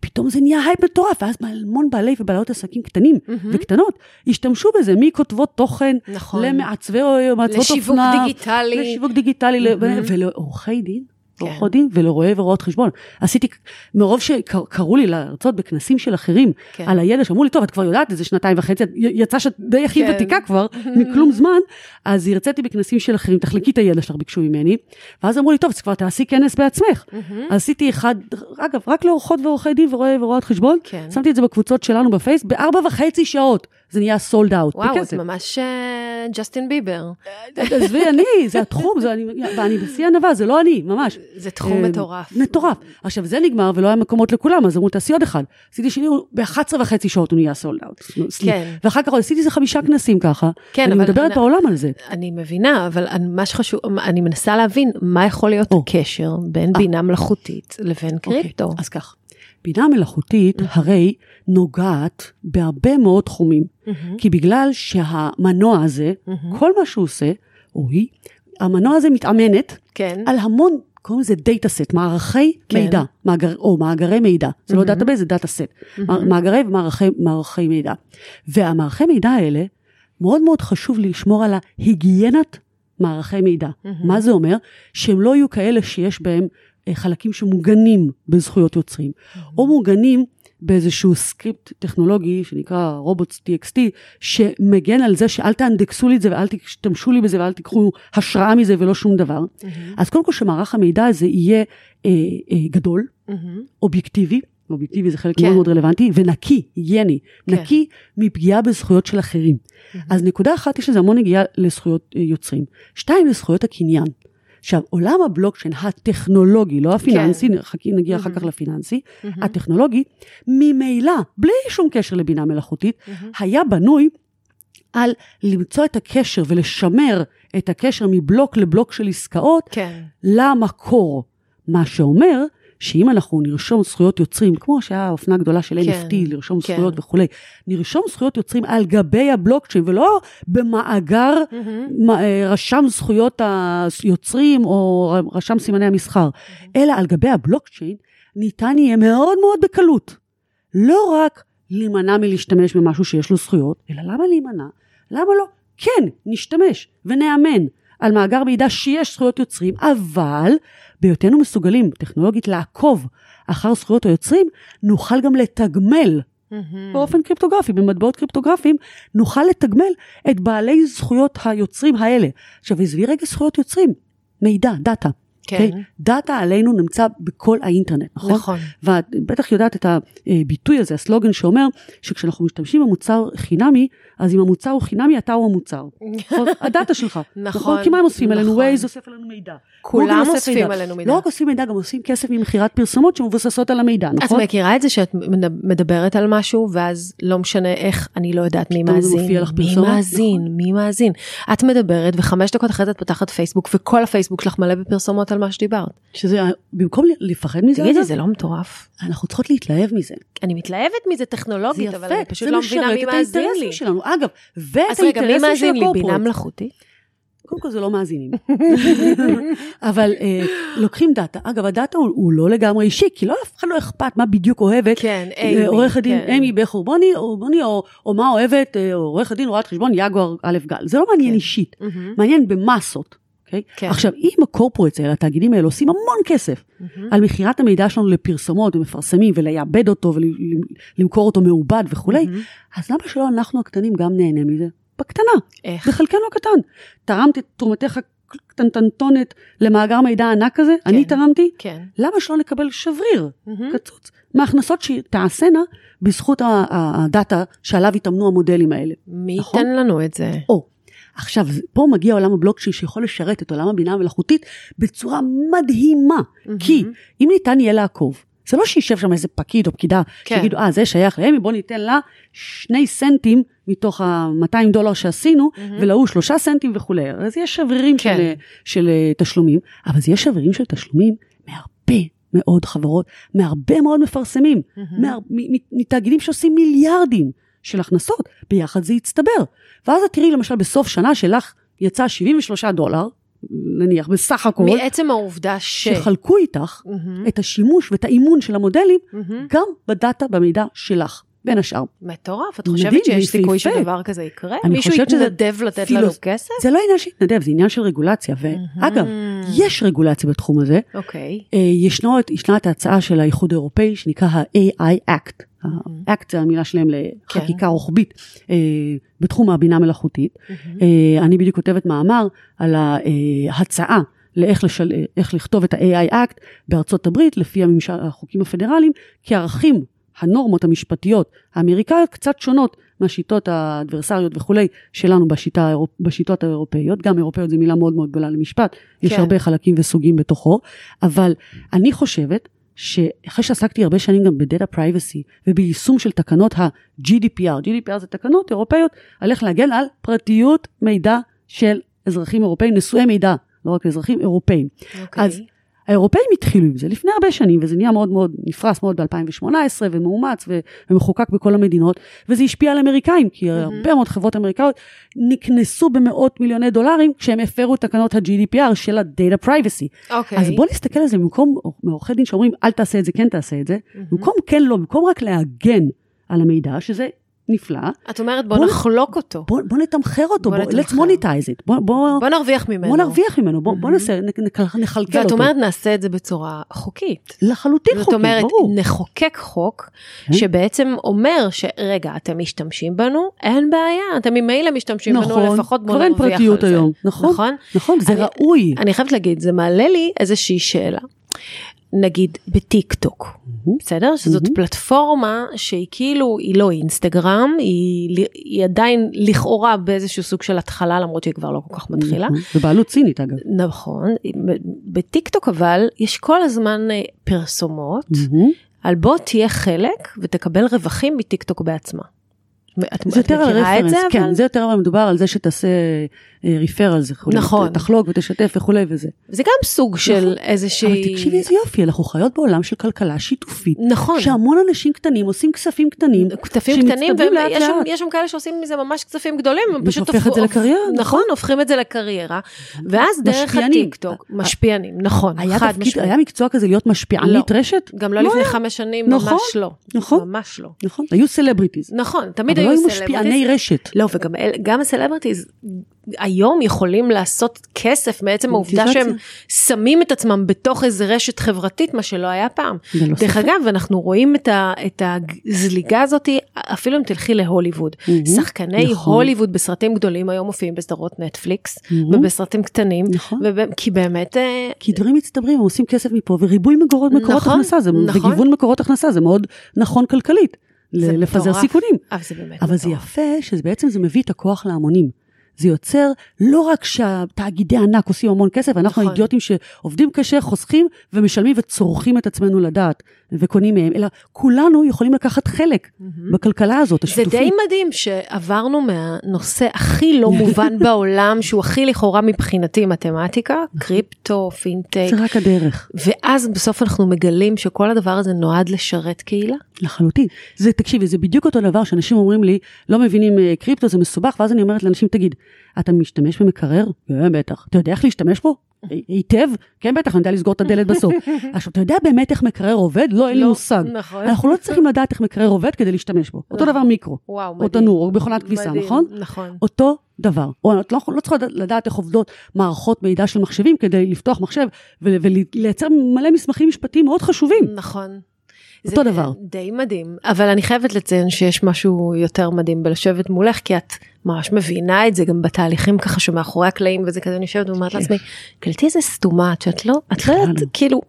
פתאום זה נהיה הייפ מטורף, ואז המון בעלי ובעלות עסקים קטנים וקטנות השתמשו בזה, מכותבות תוכן, נכון. למעצבי או מעצבות לשיווק אופנה, דיגיטלי. לשיווק דיגיטלי, ל- ולעורכי דין. כן. עורכות דין ולרואי ורואות חשבון. עשיתי, מרוב שקראו לי להרצות בכנסים של אחרים כן. על הידע, שאמרו לי, טוב, את כבר יודעת איזה שנתיים וחצי, יצא שאת די הכי כן. ותיקה כבר, מכלום זמן, אז הרציתי בכנסים של אחרים, תחלקי את הידע שלך, ביקשו ממני, ואז אמרו לי, טוב, אז כבר תעשי כנס בעצמך. עשיתי אחד, אגב, רק לעורכות ועורכי דין ורואי ורואות חשבון, כן. שמתי את זה בקבוצות שלנו בפייס, בארבע וחצי שעות, זה נהיה sold out. וואו, זה ממש אה, ג'סטין ביבר. עזבי, אני, זה התחום, זה, אני, ואני בשיא ענווה, זה לא אני, ממש. זה תחום אה, מטורף. מטורף. עכשיו, זה נגמר ולא היה מקומות לכולם, אז אמרו, תעשי עוד אחד. עשיתי שני, ב-11 וחצי שעות הוא נהיה sold out. כן. ואחר כך עשיתי איזה חמישה כנסים ככה. כן, אני אבל מדברת אני- בעולם על זה. אני מבינה, אבל מה שחשוב, אני מנסה להבין מה יכול להיות. הקשר בין בינה מלאכותית לבין קריפטו. אוקיי, אז כך, בינה מלאכותית הרי נוגעת בהרבה מאוד תחומים. כי בגלל שהמנוע הזה, כל מה שהוא עושה, או היא, המנוע הזה מתאמנת כן. על המון, קוראים לזה data set, מערכי כן. מידע, מאגר, או מאגרי מידע, זה לא data base, זה data set, מאגרי ומערכי מערכי מידע. והמערכי מידע האלה, מאוד מאוד חשוב לשמור על ההיגיינת מערכי מידע. מה זה אומר? שהם לא יהיו כאלה שיש בהם חלקים שמוגנים בזכויות יוצרים, או מוגנים באיזשהו script טכנולוגי שנקרא robots TXT, שמגן על זה שאל תאנדקסו לי את זה ואל תשתמשו לי בזה ואל תיקחו השראה מזה ולא שום דבר. אז קודם כל שמערך המידע הזה יהיה אה, אה, גדול, מהמם. אובייקטיבי, אובייקטיבי זה חלק כן. מאוד מאוד רלוונטי, ונקי, היגייני, כן. נקי מפגיעה בזכויות של אחרים. אז נקודה אחת, יש לזה המון נגיעה לזכויות אה, יוצרים. שתיים, לזכויות הקניין. עכשיו, עולם הבלוקצ'יין הטכנולוגי, לא הפיננסי, חכי נגיע אחר כך לפיננסי, הטכנולוגי, ממילא, בלי שום קשר לבינה מלאכותית, היה בנוי על למצוא את הקשר ולשמר את הקשר מבלוק לבלוק של עסקאות כן. למקור. מה שאומר שאם אנחנו נרשום זכויות יוצרים, כמו שהיה אופנה גדולה של כן, NFT, לרשום כן. זכויות וכולי, נרשום זכויות יוצרים על גבי הבלוקצ'יין, ולא במאגר מה- אה, רשם זכויות היוצרים או רשם סימני המסחר, אלא על גבי הבלוקצ'יין, ניתן יהיה מאוד מאוד בקלות. לא רק להימנע מלהשתמש במשהו שיש לו זכויות, אלא למה להימנע? למה לא? כן, נשתמש ונאמן על מאגר מידע שיש זכויות יוצרים, אבל בהיותנו מסוגלים טכנולוגית לעקוב אחר זכויות היוצרים, נוכל גם לתגמל באופן קריפטוגרפי, במטבעות קריפטוגרפיים, נוכל לתגמל את בעלי זכויות היוצרים האלה. עכשיו, עזבי רגע זכויות יוצרים, מידע, data. כן. אוקיי? data עלינו נמצא בכל האינטרנט, נכון? נכון. ואת בטח יודעת את הביטוי הזה, הסלוגן שאומר שכשאנחנו משתמשים במוצר חינמי, אז אם המוצר הוא חינמי, אתה הוא המוצר. נכון? הדאטה שלך. נכון, כי מה הם אוספים עלינו? נכון. ווייז אוסף עלינו מידע. כולם אוספים מידע. עלינו מידע. לא רק אוספים מידע, גם עושים כסף ממכירת פרסומות שמבוססות על המידע, את נכון? מכירה את זה שאת מדברת על משהו, ואז לא משנה איך, אני לא יודעת מי מאזין, מי מאזין, נכון. מי מאזין. את מדברת, וחמש דקות אחרי זה את פותחת פייסבוק, וכל הפייסבוק שלך מלא בפרסומות על מה שדיברת. שזה, במקום לפחד מזה, תגידי, זה לא מטורף? אנחנו צריכות להתלהב מזה. אני מתלהבת מזה זה טכנולוגית, אבל אני פשוט זה לא מבינה משרת מי את מאזין לי. האינטרסים שלנו. אגב, ואת אז רגע, מי האינטרסים של מאזין לי? בינה הקורפורט. מלאכותית? קודם כל זה לא מאזינים. אבל אה, לוקחים דאטה. אגב, הדאטה הוא, הוא לא לגמרי אישי, כי לא אף אחד לא אכפת מה בדיוק אוהבת. כן, אה, אימי. עורך הדין כן. אמי בחורבוני, או, בוני, או, או מה אוהבת אה, עורך הדין רואת חשבון יגואר א' גל. זה לא מעניין כן. אישית. מעניין במסות. אוקיי? כן. עכשיו, אם הקורפורטס האלה, התאגידים האלה, עושים המון כסף מהמם. על מכירת המידע שלנו לפרסומות ומפרסמים ולייעבד אותו ולמכור אותו מעובד וכולי, מהמם. אז למה שלא אנחנו הקטנים גם נהנה מזה? בקטנה. איך? בחלקנו הקטן. תרמת את תרומתך קטנטנטונת למאגר מידע ענק כזה, אני תרמתי, כן. למה שלא נקבל שבריר, מהמם. קצוץ, מההכנסות שתעשינה בזכות הדאטה שעליו התאמנו המודלים האלה. מי נכון? ייתן לנו את זה? או, עכשיו, פה מגיע עולם הבלוקצ'יין שיכול לשרת את עולם הבינה המלאכותית בצורה מדהימה. כי מהמם. אם ניתן יהיה לעקוב, זה לא שישב שם איזה פקיד או פקידה, כן. שיגידו, אה, זה שייך לאמי, בוא ניתן לה שני סנטים מתוך ה-200 דולר שעשינו, מהמם. ולהוא שלושה סנטים וכולי. אז יש שברירים כן. של, של אה, תשלומים, אבל זה יש שברירים של תשלומים מהרבה מאוד חברות, מהרבה מאוד מפרסמים, מהמם. מה, מתאגידים שעושים מיליארדים של הכנסות, ביחד זה יצטבר. ואז את תראי למשל בסוף שנה שלך יצא 73 דולר, נניח בסך הכל, מעצם העובדה ש... שחלקו איתך מהמם. את השימוש ואת האימון של המודלים מהמם. גם בדאטה במידע שלך, בין השאר. מטורף, את מדהים, חושבת שיש זה סיכוי. שדבר כזה יקרה? מישהו חושבת שזה יתנדב לתת פילוס- לנו כסף? זה לא עניין שהתנדב, זה עניין של רגולציה. ואגב, יש רגולציה בתחום הזה. אוקיי. אה, ישנו, ישנה את ההצעה של האיחוד האירופאי שנקרא ה-AI Act. ה-Act זה המילה שלהם לחקיקה רוחבית אה, בתחום הבינה המלאכותית. מהמם. אה, אני בדיוק כותבת מאמר על ההצעה לאיך לשל... איך לכתוב את ה-AI Act בארצות הברית לפי הממשל, החוקים הפדרליים, כי הערכים, הנורמות המשפטיות האמריקאיות קצת שונות מהשיטות ה adversary־ות וכולי שלנו בשיטה. בשיטות האירופאיות, גם אירופאיות זו מילה מאוד מאוד גדולה למשפט, יש כן. הרבה חלקים וסוגים בתוכו, אבל אני חושבת שאחרי שעסקתי הרבה שנים גם ב data privacy וביישום של תקנות ה-GDPR, GDPR זה תקנות אירופאיות על איך להגן על פרטיות מידע של אזרחים אירופאים, נשואי מידע, לא רק אזרחים אירופאים. אוקיי. אז האירופאים התחילו עם זה לפני הרבה שנים, וזה נהיה מאוד מאוד נפרס מאוד ב-2018, ומאומץ ומחוקק בכל המדינות, וזה השפיע על אמריקאים, כי הרבה מאוד חברות אמריקאיות נקנסו במאות מיליוני דולרים כשהם הפרו את תקנות ה-GDPR של ה-Data Privacy. אוקיי. אז בוא נסתכל על זה במקום מעורכי דין שאומרים אל תעשה את זה, כן תעשה את זה, במקום כן לא, במקום רק להגן על המידע, שזה נפלא, את אומרת בוא בוא- נחלוק אותו. בוא, בוא נתמחר אותו, בוא בוא, let's monetize it, בוא, בוא, בוא נרוויח ממנו. בוא נרוויח ממנו, בוא, בוא נעשה, נ- נ- נחלקל ואת אותו. אומרת נעשה את זה בצורה חוקית. לחלוטין זאת חוקי, אומרת, ברור. נחוקק חוק כן. שבעצם אומר שרגע, אתם משתמשים בנו, אין בעיה, אתם ממילא משתמשים בנו, נכון, לפחות בואו כבר אין נרוויח על פרטיות זה. היום, נכון, נכון? נכון, זה אני- ראוי. אני חייבת להגיד, זה מעלה לי איזושהי שאלה. נגיד בטיק טוק, בסדר? שזאת פלטפורמה שהיא כאילו, היא לא אינסטגרם, היא, היא עדיין לכאורה באיזשהו סוג של התחלה, למרות שהיא כבר לא כל כך מתחילה. בבעלות סינית אגב. נכון, בטיק טוק אבל יש כל הזמן אה, פרסומות על בוא תהיה חלק ותקבל רווחים מטיק טוק בעצמה. את, זה יותר את זה? כן, אבל... זה יותר אבל מדובר על זה שתעשה referral, זה נכון. תחלוק ותשתף וכולי וזה. זה גם סוג של נכון. איזושהי... אבל תקשיבי איזה יופי, אנחנו חיות בעולם של כלכלה שיתופית. נכון. שהמון אנשים קטנים עושים כספים קטנים. כספים קטנים, ויש שם, שם כאלה שעושים מזה ממש כספים גדולים. פשוט הופך את זה לקריירה. נכון, נכון, הופכים את זה לקריירה. ואז דרך הטיקטוק, משפיענים, נכון, חד משמעית. היה מקצוע כזה להיות משפיענית לא. רשת? גם לא לפני חמש שנים, ממש נכון, לא. נכון. ממש לא. נכון, היו סלבריטיז. נכון, תמיד לא היו משפיעני רשת. לא, וגם הסלבריטיז היום יכולים לעשות כסף מעצם העובדה שהם שמים את עצמם בתוך איזה רשת חברתית, מה שלא היה פעם. לא דרך אגב, אנחנו רואים את, הזליגה הזאת, אפילו אם תלכי להוליווד. שחקני נכון. הוליווד בסרטים גדולים היום מופיעים בסדרות נטפליקס. ובסרטים קטנים, נכון. כי באמת... אה, כי דברים מצטברים, הם עושים כסף מפה, וריבוי מקורות, נכון, הכנסה, זה. וגיוון מקורות הכנסה, זה מאוד נכון כלכלית. זה לפזר מטורף. סיכונים. אבל זה באמת אבל זה. יפה שבעצם זה מביא את הכוח להמונים. זה יוצר לא רק שהתאגידי ענק עושים המון כסף, אנחנו נכון. האידיוטים שעובדים קשה, חוסכים ומשלמים וצורכים את עצמנו לדעת וקונים מהם, אלא כולנו יכולים לקחת חלק בכלכלה הזאת, זה השיתופית. די מדהים שעברנו מהנושא הכי לא מובן בעולם, שהוא הכי לכאורה מבחינתי מתמטיקה, קריפטו, פינטק, זה רק הדרך, ואז בסוף אנחנו מגלים שכל הדבר הזה נועד לשרת קהילה. לחלוטין. זה, תקשיבי, זה בדיוק אותו דבר שאנשים אומרים לי, לא מבינים אה, קריפטו, זה מסובך, ואז אני אומרת לאנשים, תגיד, אתה משתמש במקרר? כן, בטח. אתה יודע איך להשתמש בו? היטב? כן, בטח, אני יודע לסגור את הדלת בסוף. עכשיו, אתה יודע באמת איך מקרר עובד? לא, אין לי לא, מושג. נכון. אנחנו לא צריכים לדעת איך מקרר עובד כדי להשתמש בו. אותו דבר מיקרו. וואו, או מדהים. תנור, או מכונת כביסה, נכון? נכון. אותו דבר. או את לא, לא צריכה לדעת איך עובדות מערכות מידע של מחשבים כדי לפתוח מחשב ול- ולייצר מלא מסמכים משפטיים מאוד חשובים. נכון. אותו זה דבר. די מדהים, אבל אני חייבת לציין שיש משהו יותר מדהים בלשבת מולך, כי את ממש מבינה את זה גם בתהליכים ככה שמאחורי הקלעים וזה כזה, אני יושבת ואומרת כיף. לעצמי, קלטי איזה סתומה, את שאת לא, את לא יודעת, לא. כאילו,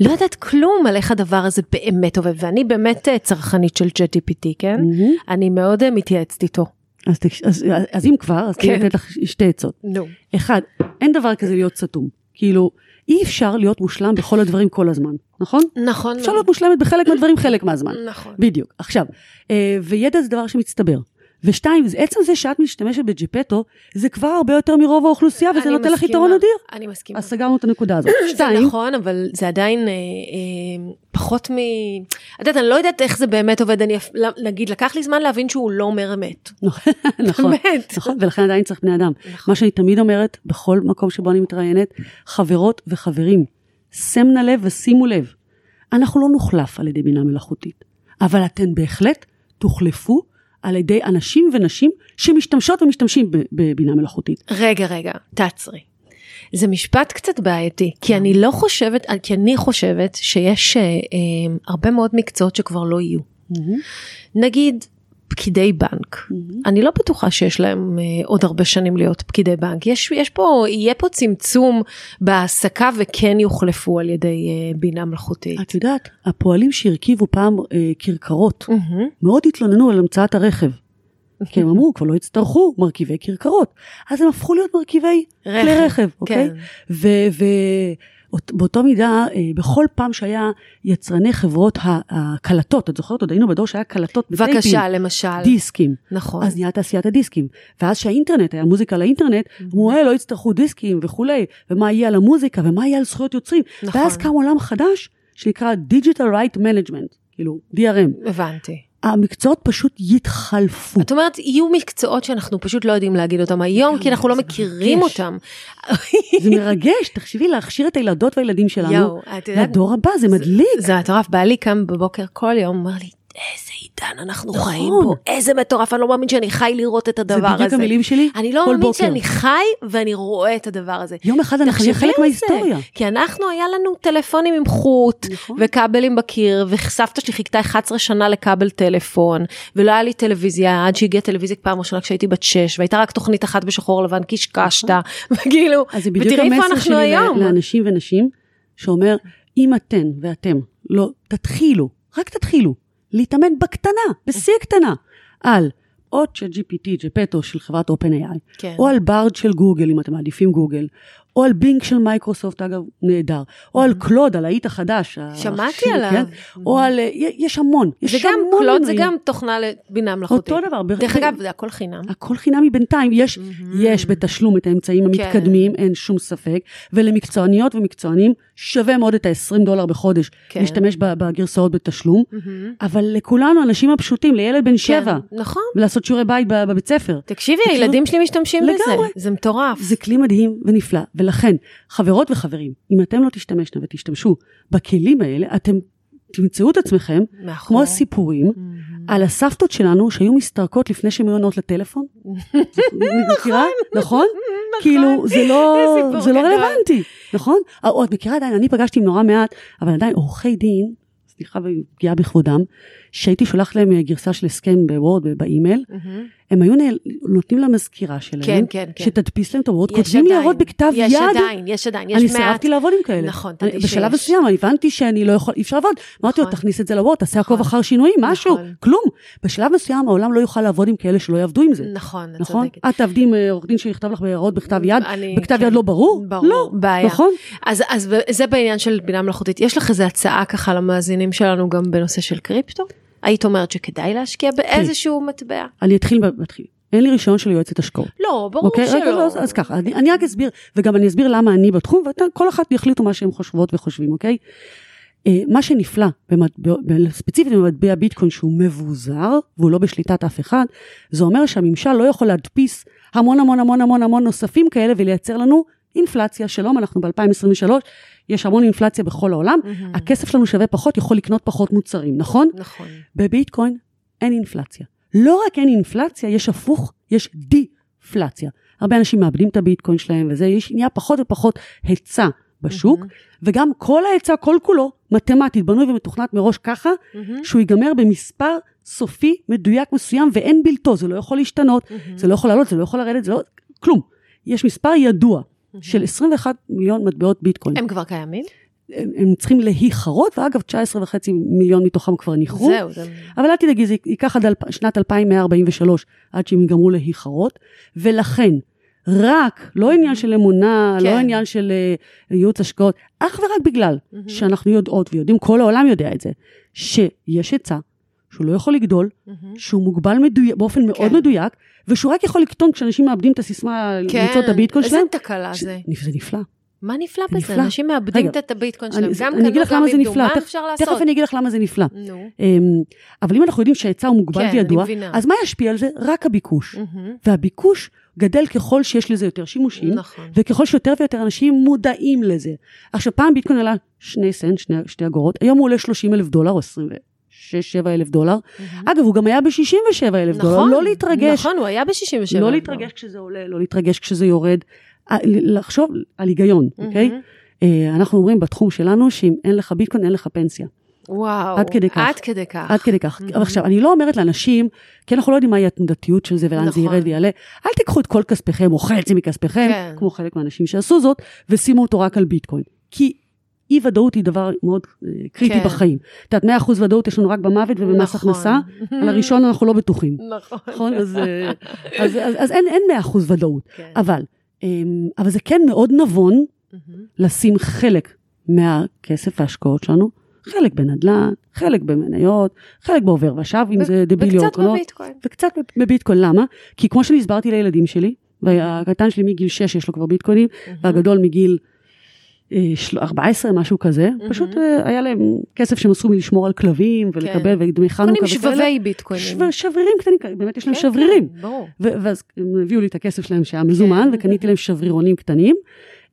לא יודעת כלום על איך הדבר הזה באמת עובד, ואני באמת אה, צרכנית של ChatGPT, כן? מהמם. אני מאוד אה, מתייעצת איתו. אז, אז, אז אם כבר, אז כן. לתת לך שתי עצות. נו. אחד, אין דבר כזה להיות סתום. כאילו, אי אפשר להיות מושלם בכל הדברים כל הזמן, נכון? נכון. אפשר להיות מושלמת בחלק מהדברים חלק מהזמן. נכון. בדיוק. עכשיו, אה, וידע זה דבר שמצטבר. ושתיים, זה- עצם זה שאת משתמשת בג'פטו, זה כבר הרבה יותר מרוב האוכלוסייה, וזה נותן לך יתרון אדיר. אני מסכימה. אז סגרנו את הנקודה הזאת. זה שתיים, נכון, אבל זה עדיין אה, אה, פחות מ... את יודעת, אני לא יודעת איך זה באמת עובד, אני נגיד, לקח לי זמן להבין שהוא לא אומר אמת. נכון, באמת. נכון, ולכן עדיין צריך בני אדם. נכון. מה שאני תמיד אומרת, בכל מקום שבו אני מתראיינת, חברות וחברים, שמנה לב ושימו לב, אנחנו לא נוחלף על ידי בינה מלאכותית, אבל אתן בהחלט תוחלפו על ידי אנשים ונשים שמשתמשות ומשתמשים בבינה מלאכותית. רגע, רגע, תעצרי. זה משפט קצת בעייתי, כי אני לא חושבת, כי אני חושבת שיש אה, אה, הרבה מאוד מקצועות שכבר לא יהיו. נגיד, פקידי בנק. אני לא בטוחה שיש להם אה, עוד הרבה שנים להיות פקידי בנק. יש, יש פה, יהיה פה צמצום בהעסקה וכן יוחלפו על ידי אה, בינה מלאכותית. את יודעת, הפועלים שהרכיבו פעם אה, כרכרות, מהמם. מאוד התלוננו על המצאת הרכב. כי הם אמרו, כבר לא יצטרכו מרכיבי כרכרות. אז הם הפכו להיות מרכיבי כלי רכב, רכב, אוקיי? כן. ובאותו מידה, אה, בכל פעם שהיה יצרני חברות הקלטות, את זוכרת, עוד היינו בדור שהיה קלטות בטייפים, בבקשה, למשל. דיסקים. נכון. אז נהיה תעשיית הדיסקים. ואז שהאינטרנט, היה מוזיקה לאינטרנט, אמרו, אה, לא יצטרכו דיסקים וכולי, ומה יהיה על המוזיקה, ומה יהיה על זכויות יוצרים. נכון. ואז קם עולם חדש, שנקרא Digital Right Management, כאילו, DRM. הבנתי. המקצועות פשוט יתחלפו. את אומרת, יהיו מקצועות שאנחנו פשוט לא יודעים להגיד אותם היום, כי אנחנו לא מכירים מרגש. אותם. זה מרגש, תחשבי להכשיר את הילדות והילדים שלנו יודעת, לדור הבא, זה מדליק. זה מטורף, בעלי קם בבוקר כל יום, אומר לי, איזה עידן אנחנו נכון. חיים בו, איזה מטורף, אני לא מאמין שאני חי לראות את זה הדבר הזה. בדיוק המילים שלי אני לא כל מאמין בוקר. שאני חי ואני רואה את הדבר הזה. יום אחד אנחנו נהיה חלק מההיסטוריה. זה, כי אנחנו, היה לנו טלפונים עם חוט, נכון. וכבלים בקיר, וסבתא שלי חיכתה 11 שנה לכבל טלפון, ולא היה לי טלוויזיה, עד שהגיעה טלוויזיה פעם ראשונה כשהייתי בת 6, והייתה רק תוכנית אחת בשחור לבן, קשקשת, וכאילו, אז זה בדיוק ותראי איפה אנחנו היום. לאנשים ונשים, שאומר, אם אתן ואתם לא תתחילו, רק תתחילו, להתאמן בקטנה, בשיא הקטנה, על או GPT, GPT של חברת OpenAI, כן. או על Bard של גוגל, אם אתם מעדיפים גוגל, או על Bing של מייקרוסופט, אגב, נהדר, או על Claude, על האיט החדש. Mm-hmm. שמעתי עליו. כן? או על, אה, יש המון, יש המון Claude זה. גם תוכנה לבינה מלאכותית. אותו דבר. דרך אגב, זה הכל חינם. הכל חינמי בינתיים, יש, יש בתשלום את האמצעים המתקדמים, אין שום ספק, ולמקצועניות ומקצוענים שווה מאוד את ה-20 דולר בחודש, כן. להשתמש בגרסאות בתשלום, אבל לכולנו, האנשים הפשוטים, לילד בן שבע, כן, נכון. ולעשות שיעורי בית בבית ספר, תקשיבי, הילדים שלי משתמשים בזה. לגמרי. זה מטורף. זה כלי מדהים ונפלא, ולכן, חברות וחברים, אם אתם לא תשתמשנה ותשתמשו בכלים האלה, אתם תמצאו את עצמכם, מאחור. כמו הסיפורים, על הסבתות שלנו שהיו מסתרקות לפני שהן היו עונות לטלפון. מכירה? נכון? כאילו, זה לא, זה לא. רלוונטי, נכון? או את מכירה עדיין, אני פגשתי נורא מעט, אבל עדיין עורכי דין, סליחה ופגיעה בכבודם, שהייתי שולח להם אה, גרסה של הסכם בוורד ובאימייל. הם היו נעל- נותנים למזכירה שלהם, כן, כן, כן. שתדפיס להם את הוורד, יש כותבים עדיין. ניירות בכתב יש יד. עדיין, יש עדיין, יש אני מעט. סירבתי לעבוד עם כאלה. נכון, אני- תדעי בשלב שיש. מסוים הבנתי שאני לא יכול, אי אפשר לעבוד. אמרתי לו, נכון. תכניס את זה לוורד, תעשה עקוב נכון. אחר שינויים, משהו, נכון. כלום. בשלב מסוים העולם לא יוכל לעבוד עם כאלה שלא יעבדו עם זה. נכון, את נכון? צודקת. את תעבדי עם אה, עורך דין שיכתב לך בהערות בכתב יד, אני- בכתב כן. יד לא ברור? ברור, לא, בעיה. נכון? אז, אז זה בעניין של בינה מלאכותית. יש לך איזו הצעה ככה למאזינים שלנו גם בנושא של קריפטו? היית אומרת שכדאי להשקיע באיזשהו מטבע? אני אתחיל, מתחיל. אין לי רישיון של יועצת השקעות. לא, ברור אוקיי? רגע, שלא. לא, אז- ככה, אני, אני רק אסביר, וגם אני אסביר למה אני בתחום, וכל אחת יחליטו מה שהם חושבות וחושבים, אוקיי? אה, מה שנפלא, במטבע, ספציפית במטבע ביטקוין שהוא מבוזר, והוא לא בשליטת אף אחד, זה אומר שהממשל לא יכול להדפיס המון המון המון המון המון נוספים כאלה ולייצר לנו אינפלציה. שלום, אנחנו ב-2023, יש המון אינפלציה בכל העולם, מהמם. הכסף שלנו שווה פחות, יכול לקנות פחות מוצרים, נכון? נכון. בביטקוין אין אינפלציה. לא רק אין אינפלציה, יש הפוך, יש דיפלציה. הרבה אנשים מאבדים את הביטקוין שלהם וזה, יש נהיה פחות ופחות היצע בשוק, מהמם. וגם כל ההיצע, כל כולו, מתמטית, בנוי ומתוכנת מראש ככה, מהמם. שהוא ייגמר במספר סופי מדויק מסוים ואין בלתו, זה לא יכול להשתנות, מהמם. זה לא יכול לעלות, זה לא יכול לרדת, זה לא, כלום. יש מספר ידוע של 21 מיליון מטבעות ביטקוין. הם כבר קיימים? הם, הם צריכים להיחרות, ואגב, 19 וחצי מיליון מתוכם כבר נכרו. זהו, זה... אבל אל תדאגי, זה ייקח עד אלפ- שנת 2143 עד שהם יגמרו להיחרות, ולכן, רק, לא עניין של אמונה, כן. לא עניין של אה, ייעוץ השקעות, אך ורק בגלל מהמם. שאנחנו יודעות ויודעים, כל העולם יודע את זה, שיש היצע, שהוא לא יכול לגדול, מהמם. שהוא מוגבל מדויק, באופן מאוד כן. מדויק, ושהוא רק יכול לקטון כשאנשים מאבדים את הסיסמה כן, למצוא את הביטקוין איזה שלהם. תקלה ש- זה. זה נפלא. מה נפלא זה בזה? נפלא. אנשים מאבדים רגע, את הביטקוין שלהם. גם קנו, גם איבדו. מה תכף- אפשר לעשות? תכף אני אגיד לך למה זה נפלא. נו. אמ, אבל אם אנחנו יודעים שההיצע הוא מוגבל כן, וידוע. אז מה ישפיע על זה? רק הביקוש. מהמם. והביקוש גדל ככל שיש לזה יותר שימושים, נכון. וככל שיותר ויותר אנשים מודעים לזה. עכשיו, פעם ביטקוין עלה שני סנט, שני, שתי אגורות, היום הוא עולה 30 אלף דולר, או 26-7 אלף דולר. מהמם. אגב, הוא גם היה ב-67 אלף דולר, נכון, לא להתרגש. נכון, הוא היה ב-67. לא להתרגש כשזה עולה, לא להתרגש כשזה יורד. לחשוב על היגיון, אוקיי? אה, אנחנו אומרים בתחום שלנו שאם אין לך ביטקוין, אין לך פנסיה. וואו. עד כדי כך. עד כדי כך. עד כדי כך. אבל עכשיו, אני לא אומרת לאנשים, כי אנחנו לא יודעים מהי התנודתיות של זה ולאן זה נכון. ירד ויעלה, אל תיקחו את כל כספיכם או חצי מכספיכם, כן. כמו חלק מהאנשים שעשו זאת, ושימו אותו רק על ביטקוין. כי אי ודאות היא דבר מאוד אה, קריטי כן. בחיים. את יודעת, 100% ודאות יש לנו רק במוות ובמס נכון. הכנסה, על הראשון אנחנו לא בטוחים. נכון. נכון? אז, אה, אז, אז, אז אין, אין 100% ודאות. כן. אבל, אמ, אבל זה כן מאוד נבון. לשים חלק מהכסף וההשקעות שלנו, חלק בנדל"ן, חלק במניות, חלק בעובר ושב, אם זה דבילי או וקצת קרנות, בביטקוין. וקצת בביטקוין. למה? כי כמו שאני הסברתי לילדים שלי, והקטן שלי מגיל 6 יש לו כבר ביטקוינים, והגדול מגיל 14, משהו כזה, פשוט אה, היה להם כסף שהם עשו מלשמור על כלבים ולקבל ודמי חנוכה קונים וכאלה. שבבי ביטקוינים. שבר- שברירים קטנים, באמת יש להם כן, שברירים. כן, ברור. ואז הם הביאו לי את הכסף שלהם שהיה מזומן, כן. וקניתי להם שברירונים קטנים,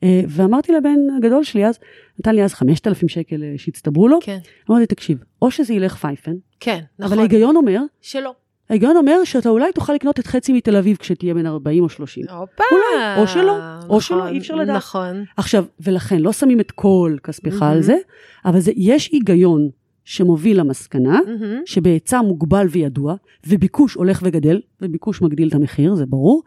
אה, ואמרתי לבן הגדול שלי אז, נתן לי אז 5,000 שקל אה, שהצטברו לו, כן, אמרתי, תקשיב, או שזה ילך פייפן, כן, נכון. אבל ההיגיון אומר, שלא. ההיגיון אומר שאתה אולי תוכל לקנות את חצי מתל אביב כשתהיה בן 40 או 30. הופה. אולי, או שלא, או שלא, נכון, אי אפשר לדעת. נכון. עכשיו, ולכן לא שמים את כל כספך על מהמם. זה, אבל זה, יש היגיון שמוביל למסקנה, מהמם. שבהיצע מוגבל וידוע, וביקוש הולך וגדל, וביקוש מגדיל את המחיר, זה ברור,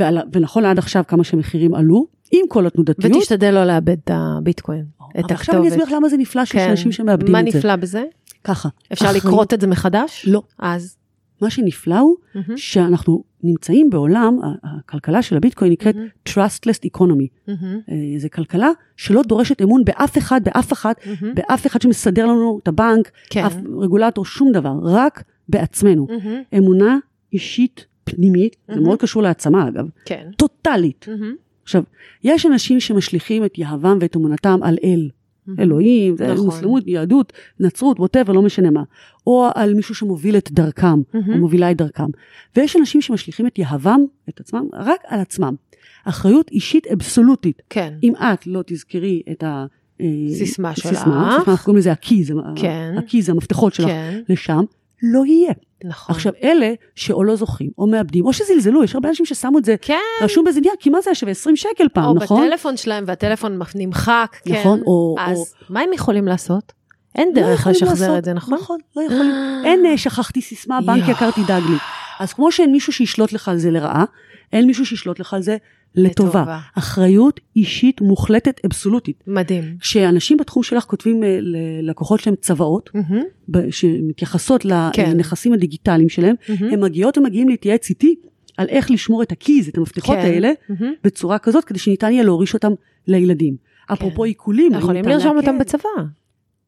ועל, ונכון עד עכשיו כמה שהמחירים עלו, עם כל התנודתיות. ותשתדל לא לאבד את הביטקוין, את הכתובת. עכשיו אני אסביר למה זה נפלא שיש כן. אנשים שמאבדים מה את זה. נפלא בזה? ככה. אפשר אחריות- לקרות את זה מחדש? לא. אז? מה שנפלא הוא מהמם, שאנחנו נמצאים בעולם, הכלכלה של הביטקוין נקראת מהמם. Trustless Economy. מהמם, אה, זו כלכלה שלא דורשת אמון באף אחד, באף אחת, מהמם. באף אחד שמסדר לנו את הבנק, כן. אף רגולטור, שום דבר, רק בעצמנו. מהמם, אמונה אישית פנימית, זה מהמם. מאוד קשור להעצמה אגב, כן. טוטאלית. מהמם, עכשיו, יש אנשים שמשליכים את יהבם ואת אמונתם על אל. אלוהים, זה נכון. מוסלמות, יהדות, נצרות, ווטאבר, לא משנה מה. או על מישהו שמוביל את דרכם, או מהמם. מובילה את דרכם. ויש אנשים שמשליכים את יהבם, את עצמם, רק על עצמם. אחריות אישית אבסולוטית. כן. אם את לא תזכרי את ה... אה, סיסמה שלך. סיסמה, אנחנו קוראים לזה הקיז, כן. הקיז, המפתחות שלך, כן, לשם, לא יהיה. נכון. עכשיו, אלה שאו לא זוכרים, או מאבדים, או שזלזלו, יש הרבה אנשים ששמו את זה כן. רשום באיזה נייר, כי מה זה היה שווה 20 שקל פעם, או נכון? בטלפון שלהם והטלפון נמחק, כן. נכון, או- אז מה הם יכולים לעשות? אין לא דרך יכולים לשחזר לעשות, את זה, נכון? נכון, לא יכולים. אין אה, שכחתי סיסמה, בנק. יקר תדאג לי. אז כמו שאין מישהו שישלוט לך על זה לרעה, אין מישהו שישלוט לך על זה לטובה. לטובה. אחריות אישית מוחלטת אבסולוטית. מדהים. כשאנשים בתחום שלך כותבים אה, ללקוחות שלהם צוואות, ב- שמתייחסות כן. לנכסים הדיגיטליים שלהם, מהמם. הם מגיעות ומגיעים להתייעץ איתי על איך לשמור את הקיז, את המפתחות כן. האלה, מהמם. בצורה כזאת, כדי שניתן יהיה להוריש אותם לילדים. אפרופו עיקולים, האם יכולים לרשום? אותם בצבא.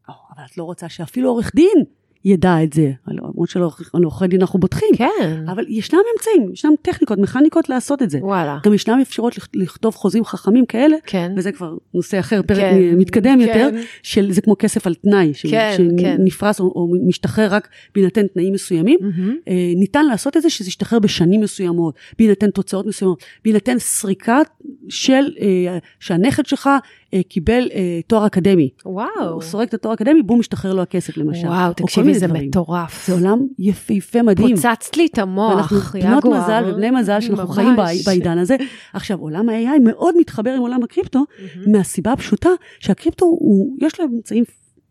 או, אבל את לא רוצה שאפילו עורך דין ידע את זה. למרות שלעורכי דין אנחנו בוטחים. כן. אבל ישנם אמצעים, ישנם טכניקות, מכניקות לעשות את זה. וואלה. גם ישנם אפשרות לכ- לכתוב חוזים חכמים כאלה, כן. וזה כבר נושא אחר, פרק כן. מתקדם כן. יותר, של זה כמו כסף על תנאי, ש- כן, כן. שנפרס או, או משתחרר רק בהינתן תנאים מסוימים. מהמם. אה, ניתן לעשות את זה שזה ישתחרר בשנים מסוימות, בהינתן תוצאות מסוימות, בהינתן סריקה של, אה, שהנכד שלך קיבל אה, תואר אקדמי. וואו. הוא סורק את התואר האקדמי, בום, משתחרר לו הכסף למשל. וואו, תקשיבי, זה דברים. מטורף. זה עולם יפהפה מדהים. פוצצת לי את המוח, ואנחנו בנות יגואר. מזל ובני מזל שאנחנו ממש. חיים בעידן הזה. עכשיו, עולם ה-AI מאוד מתחבר עם עולם הקריפטו, מהמם. מהסיבה הפשוטה שהקריפטו, הוא, יש לו אמצעים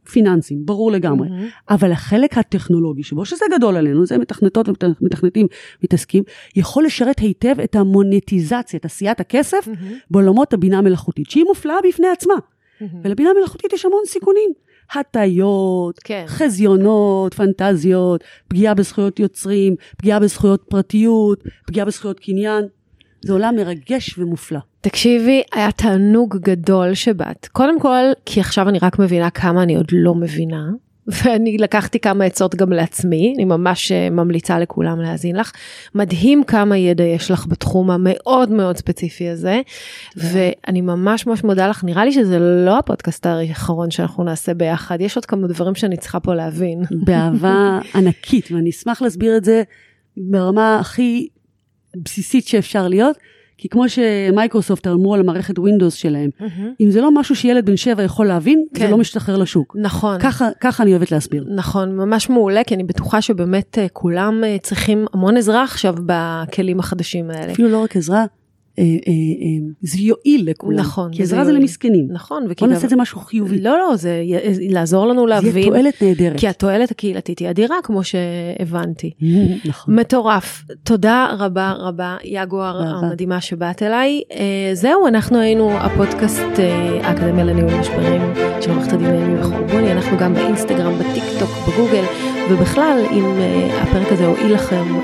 פיננסיים, ברור לגמרי. מהמם. אבל החלק הטכנולוגי שבו, שזה גדול עלינו, זה מתכנתות ומתכנתים מתעסקים, יכול לשרת היטב את המונטיזציה, את עשיית הכסף, מהמם. בעולמות הבינה המלאכותית, שהיא מופלאה בפני עצמה. מהמם. ולבינה המלאכותית יש המון סיכונים. הטיות, כן. חזיונות, פנטזיות, פגיעה בזכויות יוצרים, פגיעה בזכויות פרטיות, פגיעה בזכויות קניין. זה עולם מרגש ומופלא. תקשיבי, היה תענוג גדול שבאת. קודם כל, כי עכשיו אני רק מבינה כמה אני עוד לא מבינה. ואני לקחתי כמה עצות גם לעצמי, אני ממש אה, ממליצה לכולם להאזין לך. מדהים כמה ידע יש לך בתחום המאוד מאוד ספציפי הזה, ואני ממש ממש מודה לך, נראה לי שזה לא הפודקאסט האחרון שאנחנו נעשה ביחד, יש עוד כמה דברים שאני צריכה פה להבין. באהבה ענקית, ואני אשמח להסביר את זה ברמה הכי בסיסית שאפשר להיות, כי כמו שמייקרוסופט אמרו על המערכת ווינדוס שלהם, אם זה לא משהו שילד בן שבע יכול להבין, זה כן. לא משתחרר לשוק. נכון. ככה, ככה אני אוהבת להסביר. נכון, ממש מעולה, כי אני בטוחה שבאמת אה, כולם אה, צריכים המון עזרה עכשיו בכלים החדשים האלה. אפילו לא רק עזרה, זה יועיל לכולם. נכון, כי עזרה זה. למסכנים. נכון, בוא נעשה את זה משהו חיובי. לא, לא, זה לעזור לנו זה יהיה להבין, תועלת נהדרת. כי התועלת הקהילתית היא אדירה, כמו שהבנתי. נכון. מטורף. תודה רבה רבה, יגואר. המדהימה שבאת אליי. אה, זהו, אנחנו היינו הפודקאסט אה, האקדמיה לניהול משברים של עורכת הדין נעמי וחורבוני, אנחנו גם באינסטגרם, בטיק טוק, בגוגל, ובכלל, אם אה, הפרק הזה הועיל לכם, או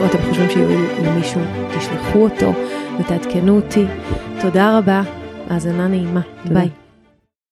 או אתם חושבים שיועיל למישהו, תשלחו אותו ותעדכנו אותי. תודה רבה, האזנה נעימה. תודה. ביי.